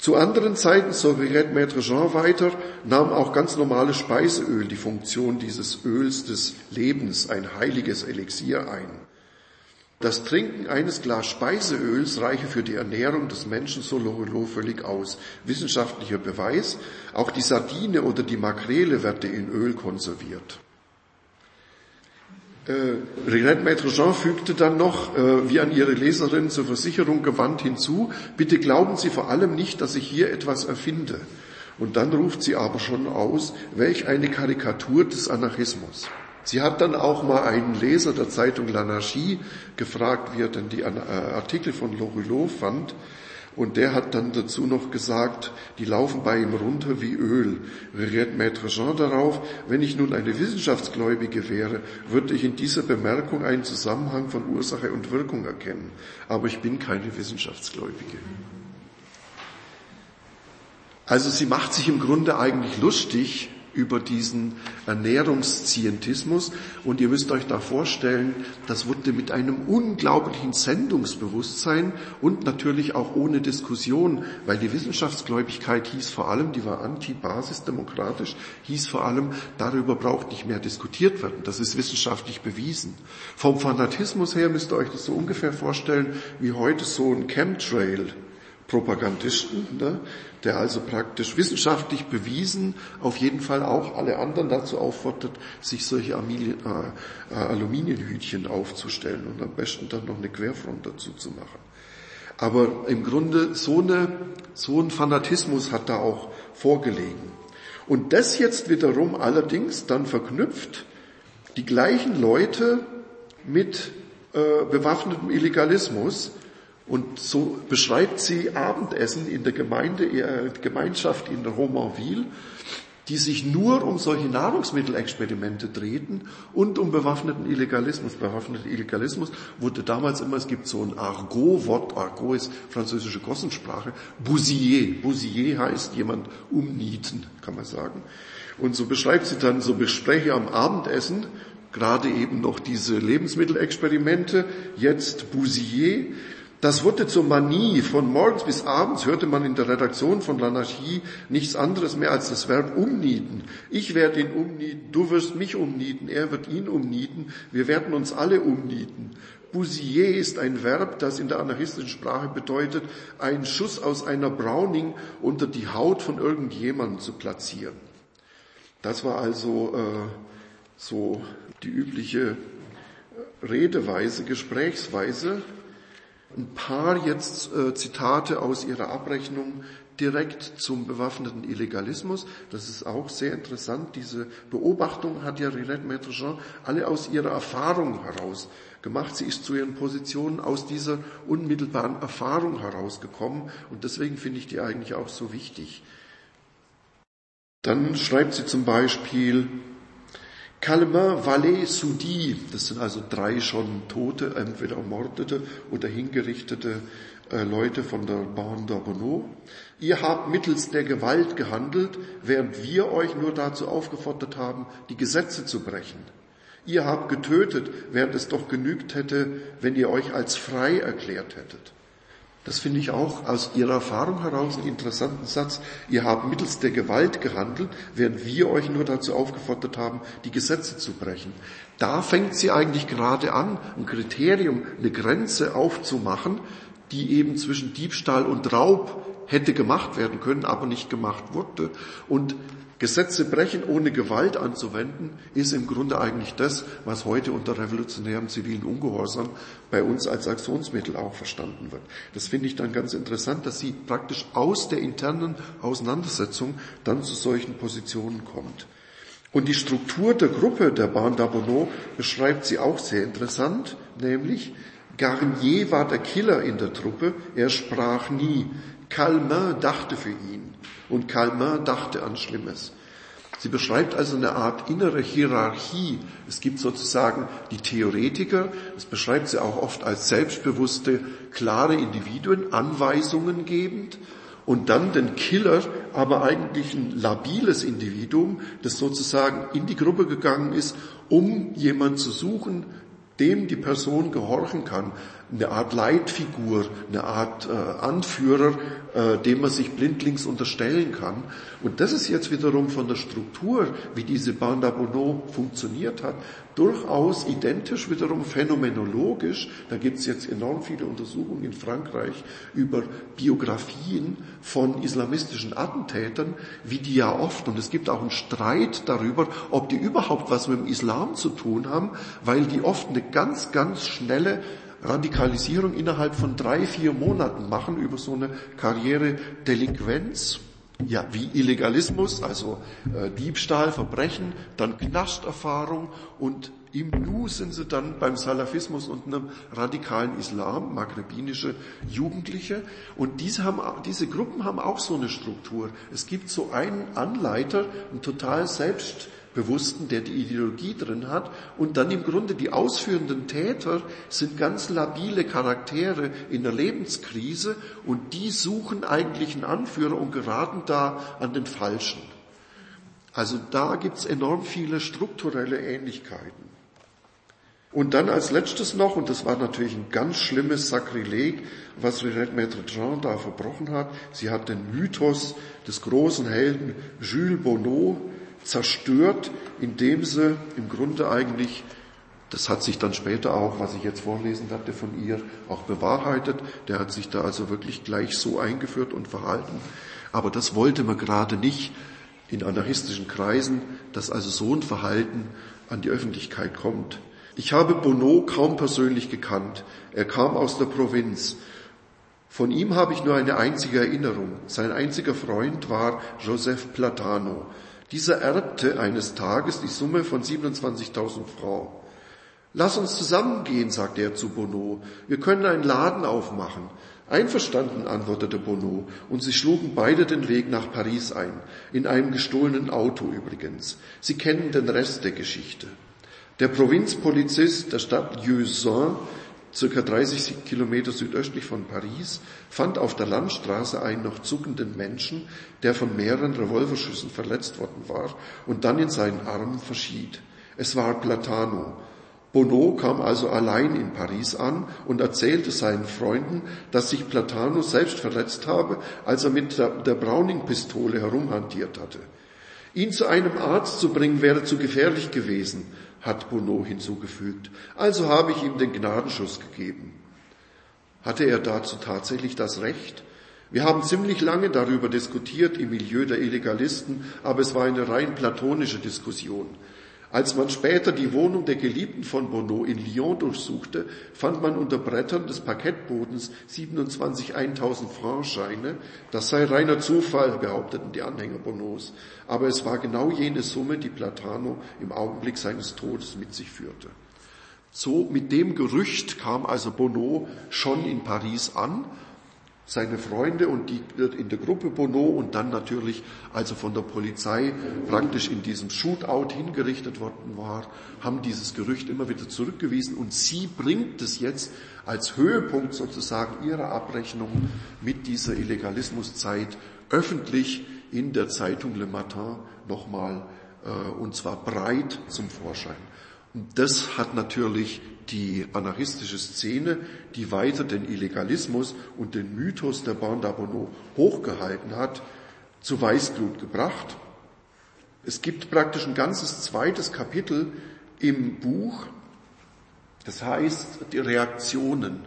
Zu anderen Zeiten, so berät Maître Jean weiter, nahm auch ganz normales Speiseöl die Funktion dieses Öls des Lebens, ein heiliges Elixier ein. Das Trinken eines Glas Speiseöls reiche für die Ernährung des Menschen so Lorelot völlig aus. Wissenschaftlicher Beweis, auch die Sardine oder die Makrele werde in Öl konserviert. Äh, Renette Maître Jean fügte dann noch, äh, wie an ihre Leserin zur Versicherung gewandt hinzu, bitte glauben Sie vor allem nicht, dass ich hier etwas erfinde. Und dann ruft sie aber schon aus, welch eine Karikatur des Anarchismus. Sie hat dann auch mal einen Leser der Zeitung L'Anarchie gefragt, wie er denn die äh, Artikel von Lorillot fand. Und der hat dann dazu noch gesagt, die laufen bei ihm runter wie Öl. Reagiert Maître Jean darauf, wenn ich nun eine Wissenschaftsgläubige wäre, würde ich in dieser Bemerkung einen Zusammenhang von Ursache und Wirkung erkennen. Aber ich bin keine Wissenschaftsgläubige. Also sie macht sich im Grunde eigentlich lustig über diesen Ernährungszientismus. Und ihr müsst euch da vorstellen, das wurde mit einem unglaublichen Sendungsbewusstsein und natürlich auch ohne Diskussion, weil die Wissenschaftsgläubigkeit hieß vor allem, die war antibasisdemokratisch, hieß vor allem, darüber braucht nicht mehr diskutiert werden. Das ist wissenschaftlich bewiesen. Vom Fanatismus her müsst ihr euch das so ungefähr vorstellen, wie heute so ein Chemtrail. Propagandisten, ne, der also praktisch wissenschaftlich bewiesen auf jeden Fall auch alle anderen dazu auffordert, sich solche äh, äh, Aluminiumhütchen aufzustellen und am besten dann noch eine Querfront dazu zu machen. Aber im Grunde so, eine, so ein Fanatismus hat da auch vorgelegen. Und das jetzt wiederum allerdings dann verknüpft die gleichen Leute mit äh, bewaffnetem Illegalismus, und so beschreibt sie Abendessen in der Gemeinde, äh, Gemeinschaft in Romainville, die sich nur um solche Nahrungsmittelexperimente drehten und um bewaffneten Illegalismus. Bewaffneter Illegalismus wurde damals immer, es gibt so ein Argot-Wort, Argot ist französische Gossensprache, Bousier. Bousier heißt jemand umnieten, kann man sagen. Und so beschreibt sie dann so Gespräche am Abendessen, gerade eben noch diese Lebensmittelexperimente, jetzt Bousier, Das wurde zur Manie. Von morgens bis abends hörte man in der Redaktion von L'Anarchie nichts anderes mehr als das Verb umnieten. Ich werde ihn umnieten, du wirst mich umnieten, er wird ihn umnieten, wir werden uns alle umnieten. Bousier ist ein Verb, das in der anarchistischen Sprache bedeutet, einen Schuss aus einer Browning unter die Haut von irgendjemandem zu platzieren. Das war also äh, so die übliche Redeweise, Gesprächsweise ein paar jetzt äh, Zitate aus ihrer Abrechnung direkt zum bewaffneten Illegalismus. Das ist auch sehr interessant. Diese Beobachtung hat ja Rirette Maître alle aus ihrer Erfahrung heraus gemacht. Sie ist zu ihren Positionen aus dieser unmittelbaren Erfahrung herausgekommen und deswegen finde ich die eigentlich auch so wichtig. Dann schreibt sie zum Beispiel, Calmin, Valais, Soudi, das sind also drei schon tote, entweder ermordete oder hingerichtete äh, Leute von der Bande d'Arbonneau. Ihr habt mittels der Gewalt gehandelt, während wir euch nur dazu aufgefordert haben, die Gesetze zu brechen. Ihr habt getötet, während es doch genügt hätte, wenn ihr euch als frei erklärt hättet. Das finde ich auch aus Ihrer Erfahrung heraus einen interessanten Satz. Ihr habt mittels der Gewalt gehandelt, während wir euch nur dazu aufgefordert haben, die Gesetze zu brechen. Da fängt sie eigentlich gerade an, ein Kriterium, eine Grenze aufzumachen, die eben zwischen Diebstahl und Raub hätte gemacht werden können, aber nicht gemacht wurde. Und Gesetze brechen ohne Gewalt anzuwenden, ist im Grunde eigentlich das, was heute unter revolutionärem zivilen Ungehorsam bei uns als Aktionsmittel auch verstanden wird. Das finde ich dann ganz interessant, dass sie praktisch aus der internen Auseinandersetzung dann zu solchen Positionen kommt. Und die Struktur der Gruppe der Bahn d'Abonneau beschreibt sie auch sehr interessant, nämlich Garnier war der Killer in der Truppe, er sprach nie. Calmin dachte für ihn und Calmin dachte an Schlimmes. Sie beschreibt also eine Art innere Hierarchie. Es gibt sozusagen die Theoretiker, das beschreibt sie auch oft als selbstbewusste, klare Individuen, Anweisungen gebend, und dann den Killer, aber eigentlich ein labiles Individuum, das sozusagen in die Gruppe gegangen ist, um jemand zu suchen, dem die Person gehorchen kann, eine Art Leitfigur, eine Art äh, Anführer, äh, dem man sich blindlings unterstellen kann. Und das ist jetzt wiederum von der Struktur, wie diese Banda Bono funktioniert hat, durchaus identisch wiederum phänomenologisch. Da gibt es jetzt enorm viele Untersuchungen in Frankreich über Biografien von islamistischen Attentätern, wie die ja oft, und es gibt auch einen Streit darüber, ob die überhaupt was mit dem Islam zu tun haben, weil die oft eine ganz, ganz schnelle Radikalisierung innerhalb von drei, vier Monaten machen über so eine Karriere Delinquenz. Ja, wie Illegalismus, also äh, Diebstahl, Verbrechen, dann Knasterfahrung und im Nu sind sie dann beim Salafismus und einem radikalen Islam, maghrebinische Jugendliche. Und diese, haben, diese Gruppen haben auch so eine Struktur. Es gibt so einen Anleiter, einen total selbst Bewussten, der die Ideologie drin hat. Und dann im Grunde die ausführenden Täter sind ganz labile Charaktere in der Lebenskrise und die suchen eigentlich einen Anführer und geraten da an den Falschen. Also da gibt's enorm viele strukturelle Ähnlichkeiten. Und dann als letztes noch, und das war natürlich ein ganz schlimmes Sakrileg, was Renette Maître Jean da verbrochen hat, sie hat den Mythos des großen Helden Jules Bonneau zerstört, indem sie im Grunde eigentlich, das hat sich dann später auch, was ich jetzt vorlesen hatte von ihr, auch bewahrheitet. Der hat sich da also wirklich gleich so eingeführt und verhalten. Aber das wollte man gerade nicht in anarchistischen Kreisen, dass also so ein Verhalten an die Öffentlichkeit kommt. Ich habe Bonneau kaum persönlich gekannt. Er kam aus der Provinz. Von ihm habe ich nur eine einzige Erinnerung. Sein einziger Freund war Joseph Platano. Dieser erbte eines Tages die Summe von 27.000 Francs. Lass uns zusammengehen, sagte er zu Bonneau. Wir können einen Laden aufmachen. Einverstanden, antwortete Bonneau, und sie schlugen beide den Weg nach Paris ein, in einem gestohlenen Auto übrigens. Sie kennen den Rest der Geschichte. Der Provinzpolizist der Stadt Lieusaint circa 30 Kilometer südöstlich von Paris, fand auf der Landstraße einen noch zuckenden Menschen, der von mehreren Revolverschüssen verletzt worden war und dann in seinen Armen verschied. Es war Platano. Bonneau kam also allein in Paris an und erzählte seinen Freunden, dass sich Platano selbst verletzt habe, als er mit der Browning-Pistole herumhantiert hatte. Ihn zu einem Arzt zu bringen wäre zu gefährlich gewesen, hat Bonneau hinzugefügt. Also habe ich ihm den Gnadenschuss gegeben. Hatte er dazu tatsächlich das Recht? Wir haben ziemlich lange darüber diskutiert im Milieu der Illegalisten, aber es war eine rein platonische Diskussion. Als man später die Wohnung der Geliebten von Bonneau in Lyon durchsuchte, fand man unter Brettern des Parkettbodens 27 1000 Franc Scheine. Das sei reiner Zufall, behaupteten die Anhänger Bonneaus. Aber es war genau jene Summe, die Platano im Augenblick seines Todes mit sich führte. So mit dem Gerücht kam also Bonneau schon in Paris an seine Freunde und die in der Gruppe Bono und dann natürlich, als er von der Polizei praktisch in diesem Shootout hingerichtet worden war, haben dieses Gerücht immer wieder zurückgewiesen und sie bringt es jetzt als Höhepunkt sozusagen ihrer Abrechnung mit dieser Illegalismuszeit öffentlich in der Zeitung Le Matin nochmal äh, und zwar breit zum Vorschein. Und das hat natürlich die anarchistische Szene, die weiter den Illegalismus und den Mythos der Bande hochgehalten hat, zu Weißglut gebracht. Es gibt praktisch ein ganzes zweites Kapitel im Buch, das heißt die Reaktionen.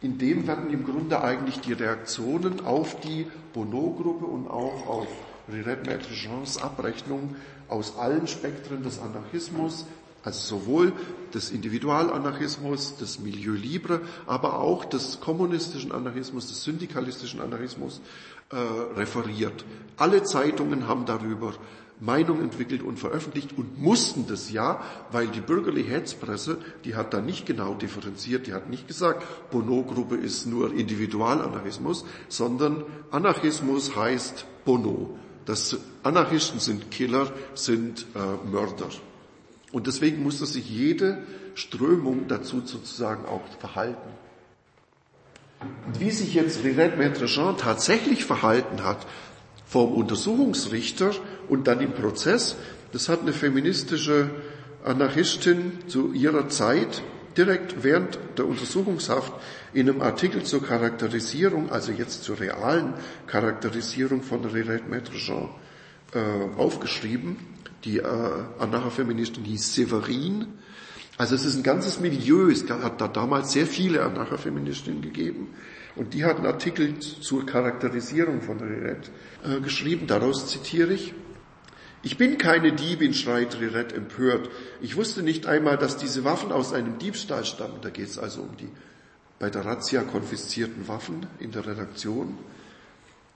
In dem werden im Grunde eigentlich die Reaktionen auf die Bonneau-Gruppe und auch auf Rirette Maître Jeans Abrechnung aus allen Spektren des Anarchismus, also sowohl des Individualanarchismus, des Milieu Libre, aber auch des kommunistischen Anarchismus, des syndikalistischen Anarchismus äh, referiert. Alle Zeitungen haben darüber Meinung entwickelt und veröffentlicht und mussten das ja, weil die bürgerliche Hetzpresse, die hat da nicht genau differenziert, die hat nicht gesagt, Bono-Gruppe ist nur Individualanarchismus, sondern Anarchismus heißt Bono. Das Anarchisten sind Killer, sind äh, Mörder. Und deswegen musste sich jede Strömung dazu sozusagen auch verhalten. Und wie sich jetzt Rirette Maître tatsächlich verhalten hat vom Untersuchungsrichter und dann im Prozess, das hat eine feministische Anarchistin zu ihrer Zeit direkt während der Untersuchungshaft in einem Artikel zur Charakterisierung, also jetzt zur realen Charakterisierung von Rirette Maître äh, aufgeschrieben. Die äh, Anarcha-Feministin hieß Severin. Also es ist ein ganzes Milieu. Es hat da damals sehr viele Anarcha-Feministinnen gegeben. Und die hat einen Artikel zur Charakterisierung von Rirette äh, geschrieben. Daraus zitiere ich. Ich bin keine Diebin, schreit Rirette empört. Ich wusste nicht einmal, dass diese Waffen aus einem Diebstahl stammen. Da geht es also um die bei der Razzia konfiszierten Waffen in der Redaktion.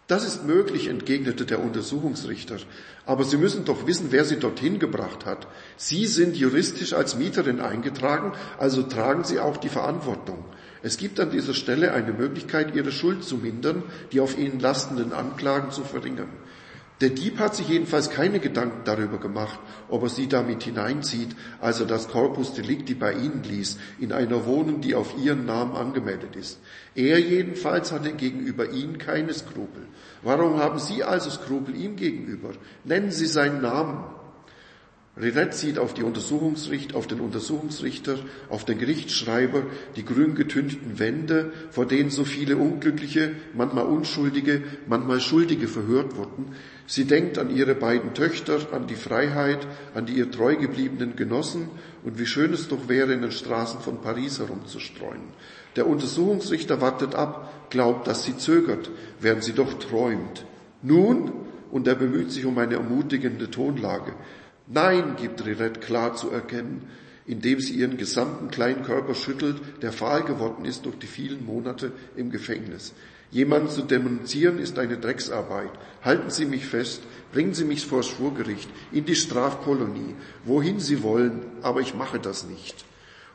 Das ist möglich, entgegnete der Untersuchungsrichter. Aber Sie müssen doch wissen, wer Sie dorthin gebracht hat. Sie sind juristisch als Mieterin eingetragen, also tragen Sie auch die Verantwortung. Es gibt an dieser Stelle eine Möglichkeit, Ihre Schuld zu mindern, die auf Ihnen lastenden Anklagen zu verringern. Der Dieb hat sich jedenfalls keine Gedanken darüber gemacht, ob er sie damit hineinzieht, als er das Corpus Delicti bei Ihnen ließ, in einer Wohnung, die auf Ihren Namen angemeldet ist. Er jedenfalls hatte gegenüber Ihnen keine Skrupel. Warum haben Sie also Skrupel ihm gegenüber? Nennen Sie seinen Namen. Rirette sieht auf, die Untersuchungsrichter, auf den Untersuchungsrichter, auf den Gerichtsschreiber, die grün getünchten Wände, vor denen so viele Unglückliche, manchmal Unschuldige, manchmal Schuldige verhört wurden. Sie denkt an ihre beiden Töchter, an die Freiheit, an die ihr treu gebliebenen Genossen und wie schön es doch wäre, in den Straßen von Paris herumzustreuen. Der Untersuchungsrichter wartet ab, glaubt, dass sie zögert, während sie doch träumt. Nun, und er bemüht sich um eine ermutigende Tonlage, Nein, gibt Rirette klar zu erkennen, indem sie ihren gesamten kleinen Körper schüttelt, der fahl geworden ist durch die vielen Monate im Gefängnis. Jemanden zu denunzieren ist eine Drecksarbeit. Halten Sie mich fest, bringen Sie mich vor Schwurgericht, in die Strafkolonie, wohin Sie wollen, aber ich mache das nicht.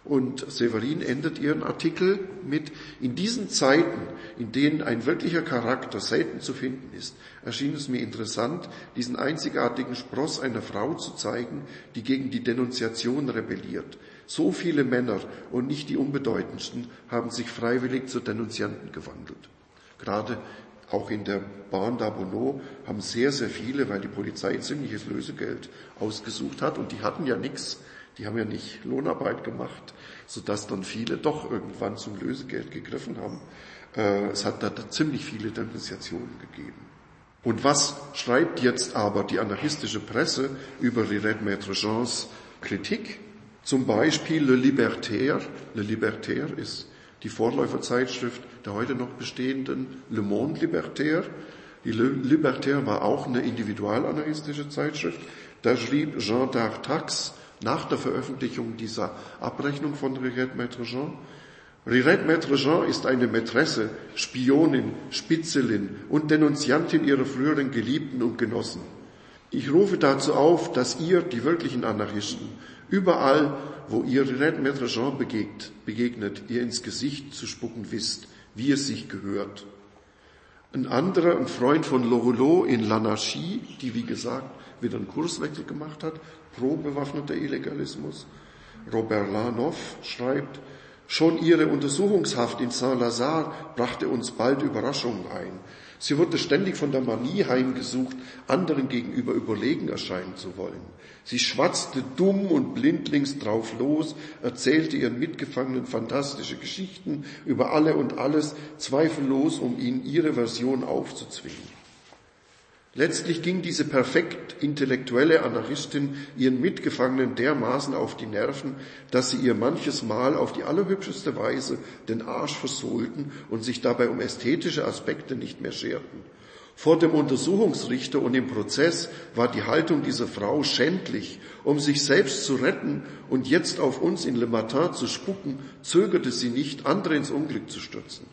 Und Severin endet ihren Artikel mit, in diesen Zeiten, in denen ein wirklicher Charakter selten zu finden ist, erschien es mir interessant, diesen einzigartigen Spross einer Frau zu zeigen, die gegen die Denunziation rebelliert. So viele Männer und nicht die unbedeutendsten haben sich freiwillig zu Denunzianten gewandelt. Gerade auch in der Bahn d'Abonneau haben sehr, sehr viele, weil die Polizei ziemliches Lösegeld ausgesucht hat und die hatten ja nichts Die haben ja nicht Lohnarbeit gemacht, sodass dann viele doch irgendwann zum Lösegeld gegriffen haben. Äh, es hat da ziemlich viele Denunziationen gegeben. Und was schreibt jetzt aber die anarchistische Presse über Rirette Maître Jeans Kritik? Zum Beispiel Le Libertaire. Le Libertaire ist die Vorläuferzeitschrift der heute noch bestehenden Le Monde Libertaire. Die Le Libertaire war auch eine individualanarchistische Zeitschrift. Da schrieb Jean d'Artax nach der Veröffentlichung dieser Abrechnung von Rirette Maître Jean, Rirette Maître Jean ist eine Mätresse, Spionin, Spitzelin und Denunziantin ihrer früheren Geliebten und Genossen. Ich rufe dazu auf, dass ihr, die wirklichen Anarchisten, überall, wo ihr Maître Jean begegnet, begegnet, ihr ins Gesicht zu spucken wisst, wie es sich gehört. Ein anderer, ein Freund von Lorelot in Lanarchie, die wie gesagt wieder einen Kurswechsel gemacht hat, pro bewaffneter Illegalismus, Robert Lanoff schreibt, Schon ihre Untersuchungshaft in Saint-Lazare brachte uns bald Überraschungen ein. Sie wurde ständig von der Manie heimgesucht, anderen gegenüber überlegen erscheinen zu wollen. Sie schwatzte dumm und blindlings drauf los, erzählte ihren Mitgefangenen fantastische Geschichten über alle und alles, zweifellos, um ihnen ihre Version aufzuzwingen. Letztlich ging diese perfekt intellektuelle Anarchistin ihren Mitgefangenen dermaßen auf die Nerven, dass sie ihr manches Mal auf die allerhübscheste Weise den Arsch versohlten und sich dabei um ästhetische Aspekte nicht mehr scherten. Vor dem Untersuchungsrichter und im Prozess war die Haltung dieser Frau schändlich. Um sich selbst zu retten und jetzt auf uns in Le Matin zu spucken, zögerte sie nicht, andere ins Unglück zu stürzen.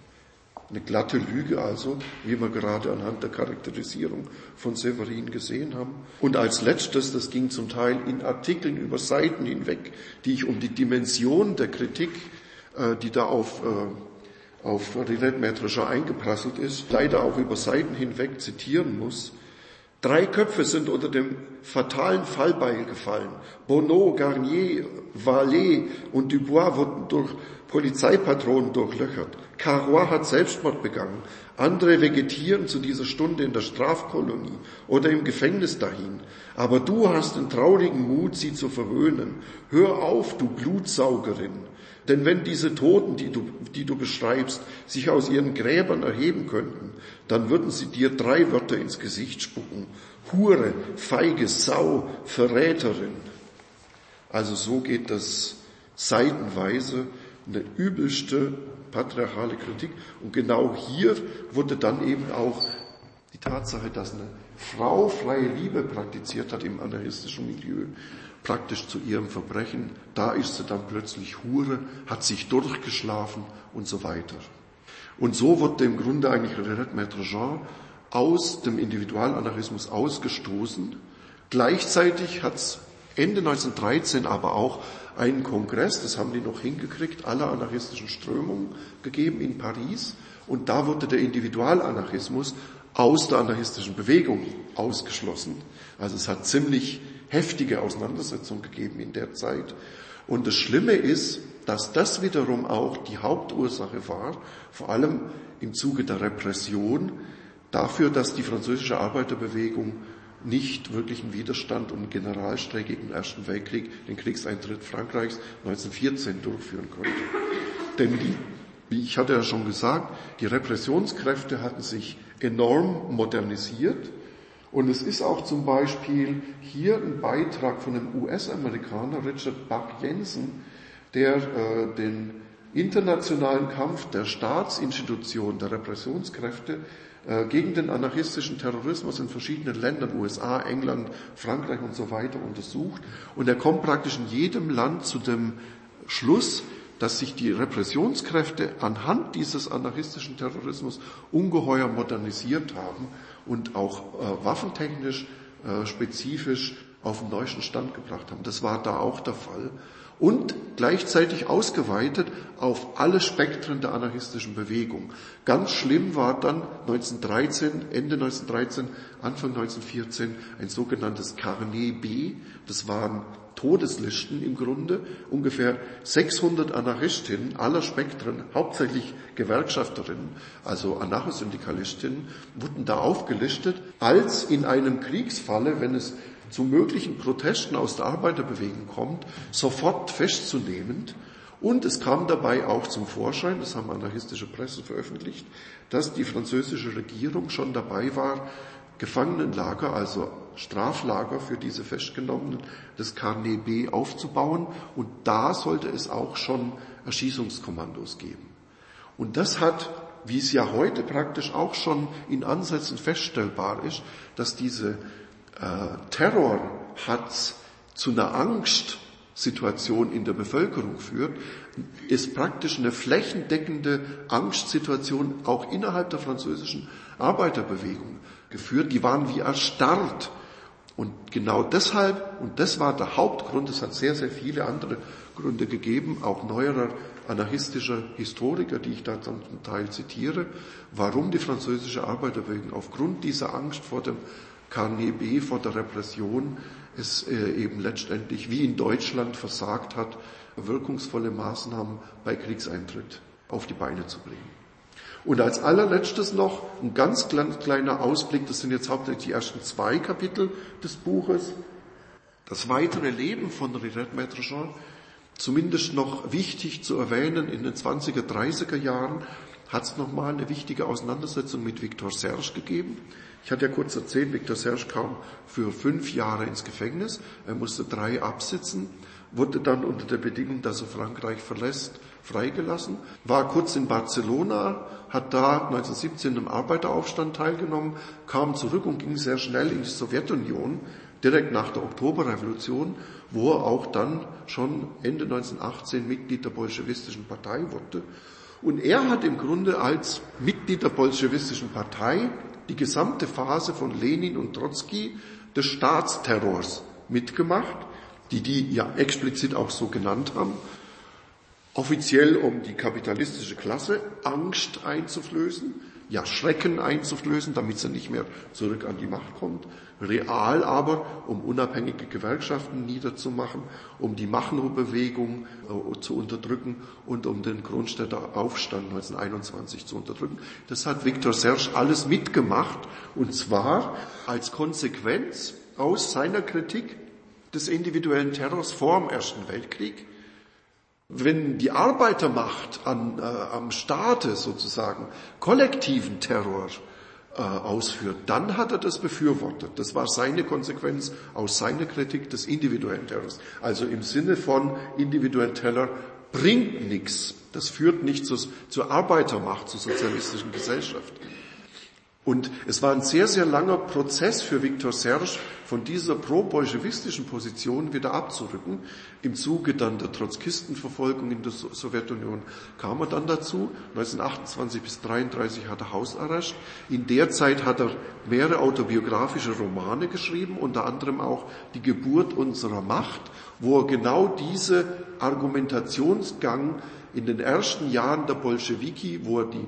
Eine glatte Lüge also, wie wir gerade anhand der Charakterisierung von Severin gesehen haben. Und als letztes, das ging zum Teil in Artikeln über Seiten hinweg, die ich um die Dimension der Kritik, äh, die da auf, äh, auf Rinette Maître eingeprasselt ist, leider auch über Seiten hinweg zitieren muss. Drei Köpfe sind unter dem fatalen Fallbeil gefallen. Bonneau, Garnier, Vallet und Dubois wurden durch Polizeipatronen durchlöchert. Carrois hat Selbstmord begangen. Andere vegetieren zu dieser Stunde in der Strafkolonie oder im Gefängnis dahin. Aber du hast den traurigen Mut, sie zu verwöhnen. Hör auf, du Blutsaugerin. Denn wenn diese Toten, die du, die du beschreibst, sich aus ihren Gräbern erheben könnten, dann würden sie dir drei Wörter ins Gesicht spucken. Hure, feige Sau, Verräterin. Also so geht das seitenweise eine übelste patriarchale Kritik. Und genau hier wurde dann eben auch die Tatsache, dass eine Frau freie Liebe praktiziert hat im anarchistischen Milieu, praktisch zu ihrem Verbrechen. Da ist sie dann plötzlich Hure, hat sich durchgeschlafen und so weiter. Und so wurde im Grunde eigentlich Renette Maître Jean aus dem Individualanarchismus ausgestoßen. Gleichzeitig hat es Ende 1913 aber auch einen Kongress, das haben die noch hingekriegt, aller anarchistischen Strömungen gegeben in Paris. Und da wurde der Individualanarchismus aus der anarchistischen Bewegung ausgeschlossen. Also es hat ziemlich heftige Auseinandersetzungen gegeben in der Zeit. Und das Schlimme ist, dass das wiederum auch die Hauptursache war, vor allem im Zuge der Repression, dafür, dass die französische Arbeiterbewegung nicht wirklichen Widerstand und Generalstreik den Ersten Weltkrieg, den Kriegseintritt Frankreichs 1914 durchführen konnte. Denn die, wie ich hatte ja schon gesagt, die Repressionskräfte hatten sich enorm modernisiert und es ist auch zum Beispiel hier ein Beitrag von einem US-Amerikaner, Richard Buck Jensen, der äh, den internationalen Kampf der Staatsinstitutionen, der Repressionskräfte gegen den anarchistischen Terrorismus in verschiedenen Ländern, USA, England, Frankreich und so weiter untersucht. Und er kommt praktisch in jedem Land zu dem Schluss, dass sich die Repressionskräfte anhand dieses anarchistischen Terrorismus ungeheuer modernisiert haben und auch äh, waffentechnisch äh, spezifisch auf den neuesten Stand gebracht haben. Das war da auch der Fall und gleichzeitig ausgeweitet auf alle Spektren der anarchistischen Bewegung. Ganz schlimm war dann 1913, Ende 1913, Anfang 1914 ein sogenanntes Carnet B. Das waren Todeslisten im Grunde. Ungefähr 600 Anarchistinnen aller Spektren, hauptsächlich Gewerkschafterinnen, also Anarchosyndikalistinnen, wurden da aufgelistet, als in einem Kriegsfalle, wenn es zu möglichen Protesten aus der Arbeiterbewegung kommt, sofort festzunehmen. Und es kam dabei auch zum Vorschein, das haben anarchistische Presse veröffentlicht, dass die französische Regierung schon dabei war, Gefangenenlager, also Straflager für diese Festgenommenen des Carnet B aufzubauen. Und da sollte es auch schon Erschießungskommandos geben. Und das hat, wie es ja heute praktisch auch schon in Ansätzen feststellbar ist, dass diese Terror hat zu einer Angstsituation in der Bevölkerung führt, ist praktisch eine flächendeckende Angstsituation auch innerhalb der französischen Arbeiterbewegung geführt. Die waren wie erstarrt. Und genau deshalb, und das war der Hauptgrund, es hat sehr, sehr viele andere Gründe gegeben, auch neuerer anarchistischer Historiker, die ich da zum Teil zitiere, warum die französische Arbeiterbewegung aufgrund dieser Angst vor dem Carnet B, vor der Repression, es äh, eben letztendlich wie in Deutschland versagt hat, wirkungsvolle Maßnahmen bei Kriegseintritt auf die Beine zu bringen. Und als allerletztes noch ein ganz kleiner Ausblick, das sind jetzt hauptsächlich die ersten zwei Kapitel des Buches. Das weitere Leben von Rirette Maître zumindest noch wichtig zu erwähnen, in den 20er, 30er Jahren hat es nochmal eine wichtige Auseinandersetzung mit Victor Serge gegeben. Ich hatte ja kurz erzählt, Victor Serge kam für fünf Jahre ins Gefängnis. Er musste drei absitzen, wurde dann unter der Bedingung, dass er Frankreich verlässt, freigelassen, war kurz in Barcelona, hat da 1917 im Arbeiteraufstand teilgenommen, kam zurück und ging sehr schnell in die Sowjetunion, direkt nach der Oktoberrevolution, wo er auch dann schon Ende 1918 Mitglied der bolschewistischen Partei wurde. Und er hat im Grunde als Mitglied der bolschewistischen Partei die gesamte Phase von Lenin und Trotzki des Staatsterrors mitgemacht, die die ja explizit auch so genannt haben, offiziell um die kapitalistische Klasse Angst einzuflößen, ja Schrecken einzuflößen, damit sie nicht mehr zurück an die Macht kommt, real aber, um unabhängige Gewerkschaften niederzumachen, um die Machno-Bewegung äh, zu unterdrücken und um den Kronstädter Aufstand 1921 zu unterdrücken. Das hat Viktor Serge alles mitgemacht und zwar als Konsequenz aus seiner Kritik des individuellen Terrors vor dem Ersten Weltkrieg wenn die Arbeitermacht an, äh, am Staate sozusagen kollektiven Terror äh, ausführt, dann hat er das befürwortet. Das war seine Konsequenz aus seiner Kritik des individuellen Terrors. Also im Sinne von individuellen Terror bringt nichts. Das führt nicht zu, zur Arbeitermacht, zur sozialistischen Gesellschaft. Und es war ein sehr, sehr langer Prozess für Viktor Serge, von dieser pro-bolschewistischen Position wieder abzurücken. Im Zuge dann der Trotzkistenverfolgung in der Sowjetunion kam er dann dazu. 1928 bis 1933 hat er Hausarrest. In der Zeit hat er mehrere autobiografische Romane geschrieben, unter anderem auch Die Geburt unserer Macht, wo er genau diese Argumentationsgang in den ersten Jahren der Bolschewiki, wo er die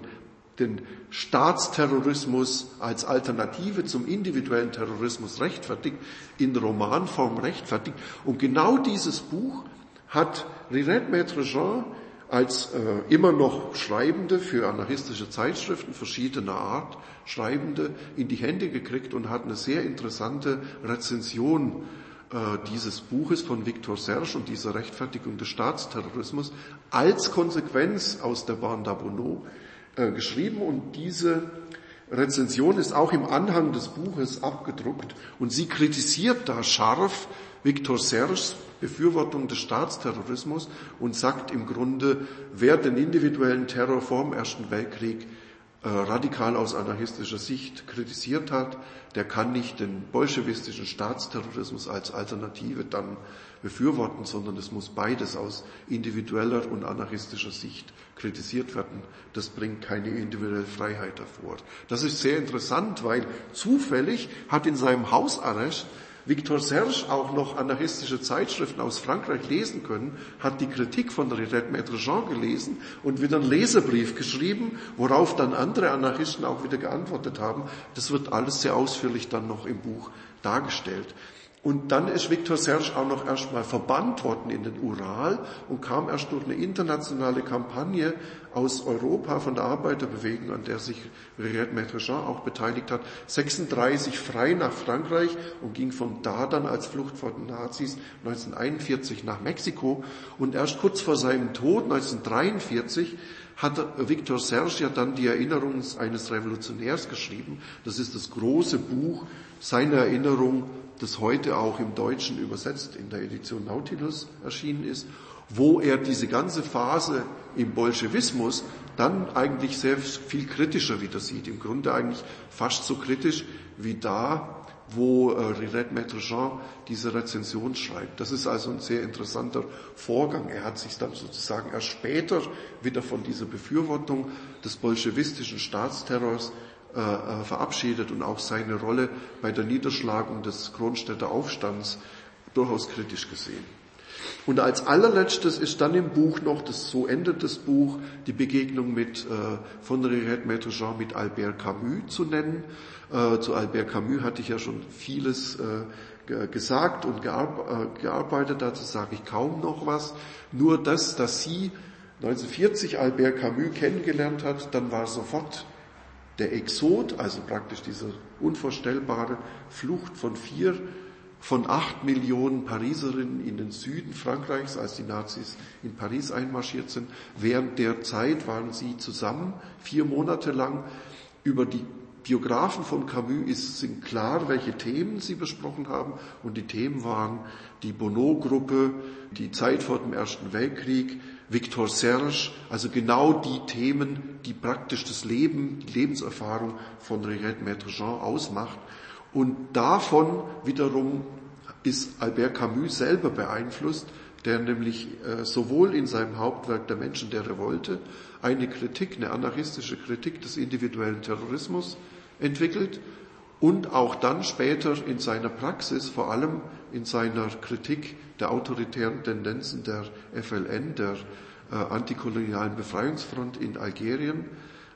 den Staatsterrorismus als Alternative zum individuellen Terrorismus rechtfertigt, in Romanform rechtfertigt. Und genau dieses Buch hat Rirette Maître Jean als äh, immer noch Schreibende für anarchistische Zeitschriften verschiedener Art, Schreibende in die Hände gekriegt und hat eine sehr interessante Rezension äh, dieses Buches von Victor Serge und dieser Rechtfertigung des Staatsterrorismus als Konsequenz aus der Bande d'Abonneau äh, geschrieben und diese Rezension ist auch im Anhang des Buches abgedruckt und sie kritisiert da scharf Victor Serges Befürwortung des Staatsterrorismus und sagt im Grunde, wer den individuellen Terror vor dem Ersten Weltkrieg äh, radikal aus anarchistischer Sicht kritisiert hat, der kann nicht den bolschewistischen Staatsterrorismus als Alternative dann befürworten, sondern es muss beides aus individueller und anarchistischer Sicht kritisiert werden. Das bringt keine individuelle Freiheit hervor. Das ist sehr interessant, weil zufällig hat in seinem Hausarrest Victor Serge auch noch anarchistische Zeitschriften aus Frankreich lesen können, hat die Kritik von Rirette Maître Jean gelesen und wieder einen Leserbrief geschrieben, worauf dann andere Anarchisten auch wieder geantwortet haben. Das wird alles sehr ausführlich dann noch im Buch dargestellt. Und dann ist Viktor Serge auch noch erstmal verbannt worden in den Ural und kam erst durch eine internationale Kampagne aus Europa von der Arbeiterbewegung, an der sich Riet Maître auch beteiligt hat, 36 frei nach Frankreich und ging von da dann als Flucht vor den Nazis 1941 nach Mexiko. Und erst kurz vor seinem Tod 1943 hat Victor Serge ja dann die Erinnerungen eines Revolutionärs geschrieben. Das ist das große Buch seiner Erinnerung das heute auch im Deutschen übersetzt in der Edition Nautilus erschienen ist, wo er diese ganze Phase im Bolschewismus dann eigentlich sehr viel kritischer wieder sieht. Im Grunde eigentlich fast so kritisch wie da, wo äh, Rirette Maître Jean diese Rezension schreibt. Das ist also ein sehr interessanter Vorgang. Er hat sich dann sozusagen erst später wieder von dieser Befürwortung des bolschewistischen Staatsterrors äh, äh, verabschiedet und auch seine Rolle bei der Niederschlagung des Kronstädter Aufstands durchaus kritisch gesehen. Und als allerletztes ist dann im Buch noch, das, so endet das Buch, die Begegnung mit, äh, von Rirette Maître Jean mit Albert Camus zu nennen. Äh, zu Albert Camus hatte ich ja schon vieles äh, gesagt und gear äh, gearbeitet, dazu sage ich kaum noch was. Nur das, dass sie 1940 Albert Camus kennengelernt hat, dann war sofort der Exot, also praktisch diese unvorstellbare Flucht von vier, von acht Millionen Pariserinnen in den Süden Frankreichs, als die Nazis in Paris einmarschiert sind. Während der Zeit waren sie zusammen, vier Monate lang. Über die Biografen von Camus ist, sind klar, welche Themen sie besprochen haben. Und die Themen waren die Bonneau-Gruppe, die Zeit vor dem Ersten Weltkrieg, Victor Serge, also genau die Themen, die praktisch das Leben, die Lebenserfahrung von Riette Maître Jean ausmacht. Und davon wiederum ist Albert Camus selber beeinflusst, der nämlich äh, sowohl in seinem Hauptwerk Der Menschen der Revolte eine Kritik, eine anarchistische Kritik des individuellen Terrorismus entwickelt und auch dann später in seiner Praxis, vor allem in seiner Kritik der autoritären Tendenzen der FLN, der äh, antikolonialen Befreiungsfront in Algerien,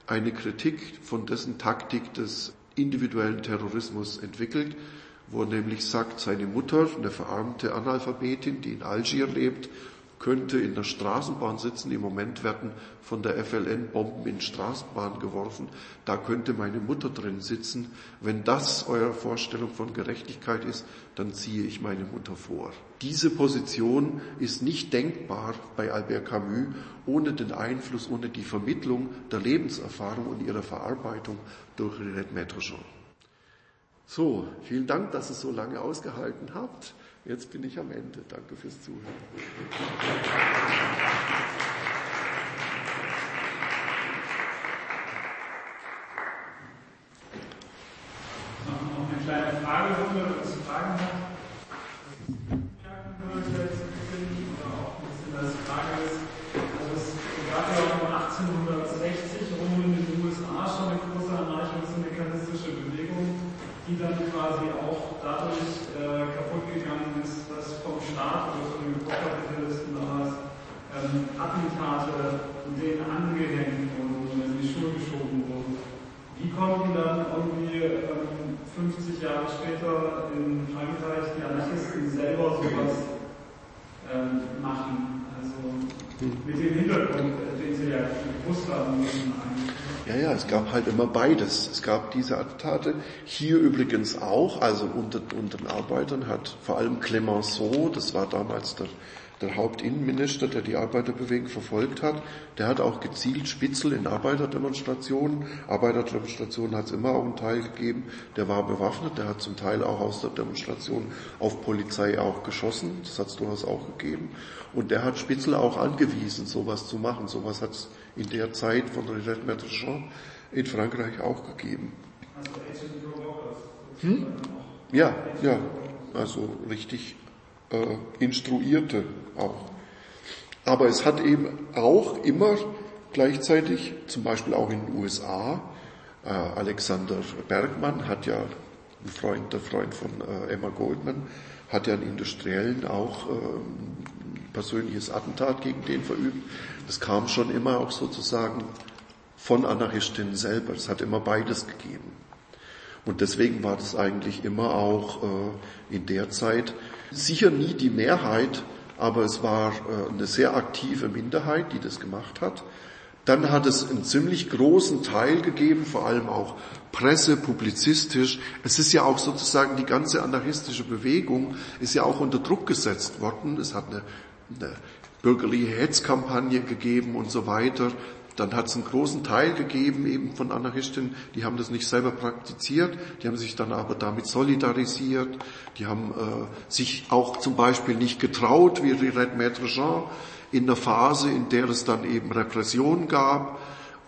eine Kritik von dessen Taktik des individuellen Terrorismus entwickelt, wo er nämlich sagt, seine Mutter, eine verarmte Analphabetin, die in Algier lebt, könnte in der Straßenbahn sitzen. Im Moment werden von der FLN Bomben in Straßenbahn geworfen. Da könnte meine Mutter drin sitzen. Wenn das eure Vorstellung von Gerechtigkeit ist, dann ziehe ich meine Mutter vor. Diese Position ist nicht denkbar bei Albert Camus ohne den Einfluss, ohne die Vermittlung der Lebenserfahrung und ihrer Verarbeitung durch Renette Maître-Jean. So, vielen Dank, dass ihr so lange ausgehalten habt. Jetzt bin ich am Ende. Danke fürs Zuhören. Noch eine kleine Fragerunde, was zu fragen hat. Oder auch ein bisschen das Frage ist, also es gab ja auch 1860 rum in den USA schon eine große anarchisch-syndikalistische Bewegung, die dann quasi auch dadurch äh, kaputt gegangen ist, dass vom Staat oder von den Kapitalisten damals ähm, Attentate denen angehängt wurden oder in die Schuhe geschoben wurden. Wie konnten dann irgendwie ähm, 50 Jahre später in Frankreich die Anarchisten selber sowas ähm, machen? Also mit dem Hintergrund, den sie ja gewusst haben müssen eigentlich. Ja, ja, es gab halt immer beides. Es gab diese Attentate, hier übrigens auch, also unter, unter den Arbeitern hat vor allem Clemenceau, das war damals der, der Hauptinnenminister, der die Arbeiterbewegung verfolgt hat, der hat auch gezielt Spitzel in Arbeiterdemonstrationen. Arbeiterdemonstrationen hat es immer auch einen Teil gegeben, der war bewaffnet, der hat zum Teil auch aus der Demonstration auf Polizei auch geschossen, das hat es durchaus auch gegeben. Und der hat Spitzel auch angewiesen, sowas zu machen. Sowas hat es in der Zeit von René Maître in Frankreich auch gegeben. Hm? Ja, ja, also richtig äh, Instruierte auch. Aber es hat eben auch immer gleichzeitig, zum Beispiel auch in den USA, äh, Alexander Bergmann hat ja, ein Freund, der Freund von äh, Emma Goldman, hat ja einen Industriellen auch ähm, persönliches Attentat gegen den verübt. Das kam schon immer auch sozusagen von Anarchistinnen selber. Es hat immer beides gegeben. Und deswegen war das eigentlich immer auch äh, in der Zeit sicher nie die Mehrheit, aber es war äh, eine sehr aktive Minderheit, die das gemacht hat. Dann hat es einen ziemlich großen Teil gegeben, vor allem auch Presse, publizistisch. Es ist ja auch sozusagen die ganze anarchistische Bewegung ist ja auch unter Druck gesetzt worden. Es hat eine, eine bürgerliche Hetzkampagne gegeben und so weiter. Dann hat es einen großen Teil gegeben eben von Anarchisten, die haben das nicht selber praktiziert, die haben sich dann aber damit solidarisiert, die haben äh, sich auch zum Beispiel nicht getraut, wie Red Maître Jean, in der Phase, in der es dann eben Repression gab,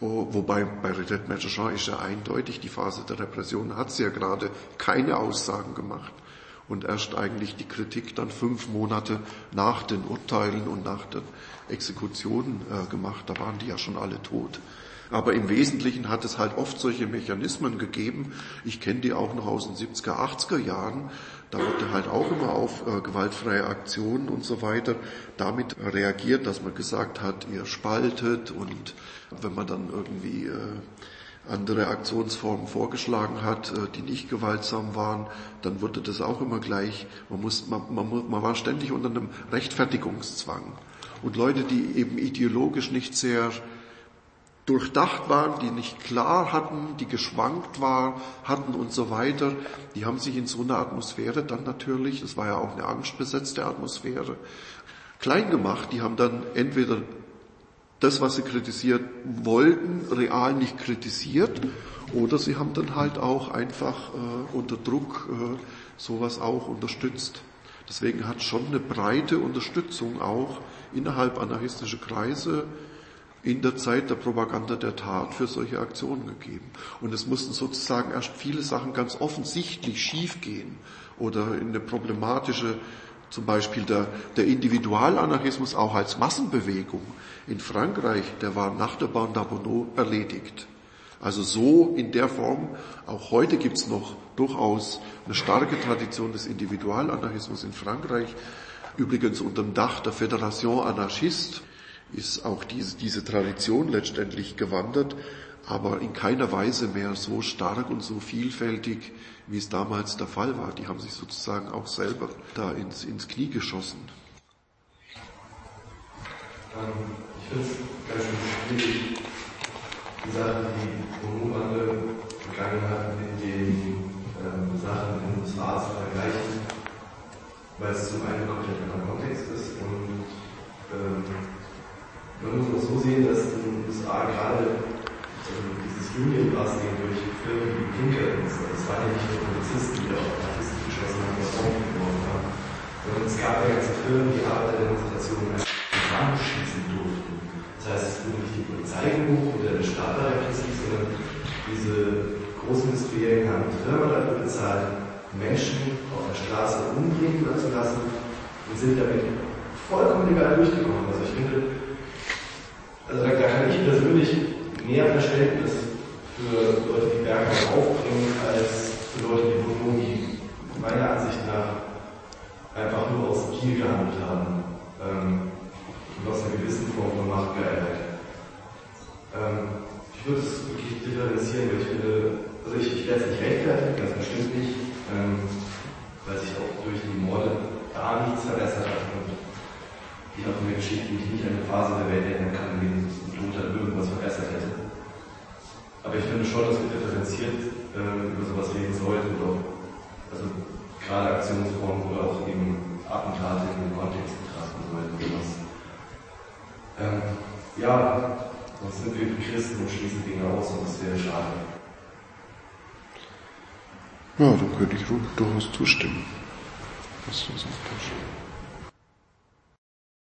wobei bei Redet Merchant ist ja eindeutig, die Phase der Repression hat sie ja gerade keine Aussagen gemacht. Und erst eigentlich die Kritik dann fünf Monate nach den Urteilen und nach den Exekutionen äh, gemacht. Da waren die ja schon alle tot. Aber im Wesentlichen hat es halt oft solche Mechanismen gegeben. Ich kenne die auch noch aus den 70er, 80er Jahren. Da wurde halt auch immer auf äh, gewaltfreie Aktionen und so weiter damit reagiert, dass man gesagt hat, ihr spaltet und wenn man dann irgendwie äh, andere Aktionsformen vorgeschlagen hat, äh, die nicht gewaltsam waren, dann wurde das auch immer gleich, man, muss, man, man, man war ständig unter einem Rechtfertigungszwang. Und Leute, die eben ideologisch nicht sehr durchdacht waren, die nicht klar hatten, die geschwankt war, hatten und so weiter, die haben sich in so einer Atmosphäre dann natürlich, das war ja auch eine angstbesetzte Atmosphäre, klein gemacht. Die haben dann entweder das, was sie kritisiert wollten, real nicht kritisiert, oder sie haben dann halt auch einfach äh, unter Druck äh, sowas auch unterstützt. Deswegen hat schon eine breite Unterstützung auch innerhalb anarchistischer Kreise in der Zeit der Propaganda der Tat für solche Aktionen gegeben. Und es mussten sozusagen erst viele Sachen ganz offensichtlich schiefgehen oder in eine problematische, zum Beispiel der, der Individualanarchismus auch als Massenbewegung in Frankreich, der war nach der Bande d'Abonneau erledigt. Also so in der Form, auch heute gibt's noch durchaus eine starke Tradition des Individualanarchismus in Frankreich, übrigens unter dem Dach der Fédération Anarchiste, ist auch diese, diese Tradition letztendlich gewandert, aber in keiner Weise mehr so stark und so vielfältig, wie es damals der Fall war. Die haben sich sozusagen auch selber da ins, ins Knie geschossen. Ich finde es ganz schwierig, Sachen, die Bonobande begangen hat, mit den ähm, Sachen in den USA zu vergleichen, weil es zum einen komplett anderer Kontext ist und ähm, man muss auch so sehen, dass in den USA gerade also dieses Union Busting durch Firmen wie Pinkertons, das waren ja nicht nur Polizisten, die auch Artisten geschossen haben, was Bomben geworfen haben, sondern es gab ja ganze Firmen, die Arbeiterdemonstrationen schießen durften. Das heißt, es wurde nicht die Polizei gebucht oder der Staat repressiv, sondern diese Großindustriellen haben die Firma dafür bezahlt, Menschen auf der Straße umbringen zu lassen und sind damit vollkommen legal durchgekommen. Also ich finde, also da, da kann ich persönlich mehr Verständnis für Leute, die Berge aufbringen, als für Leute, die Bonomi meiner Ansicht nach einfach nur aus Gier gehandelt haben ähm, und aus einer gewissen Form von Macht geeignet. Ähm, ich würde es wirklich differenzieren, weil ich finde, also ich, ich werde es nicht rechtfertigen, ganz bestimmt nicht, ähm, weil sich auch durch die Morde da nichts verbessert hat und ich auch in der Geschichte nicht eine Phase der Welt erinnern kann, in der sich dann irgendwas verbessert hätte. Aber ich finde schon, dass wir differenziert ähm, über sowas reden sollten, oder, also gerade Aktionsformen oder auch eben Attentate in den Kontext betrachten sollten. Ähm, ja, sonst sind wir Christen und schließen Dinge aus und das wäre schade. Ja, dann könnte ich durchaus zustimmen, was du gesagt hast.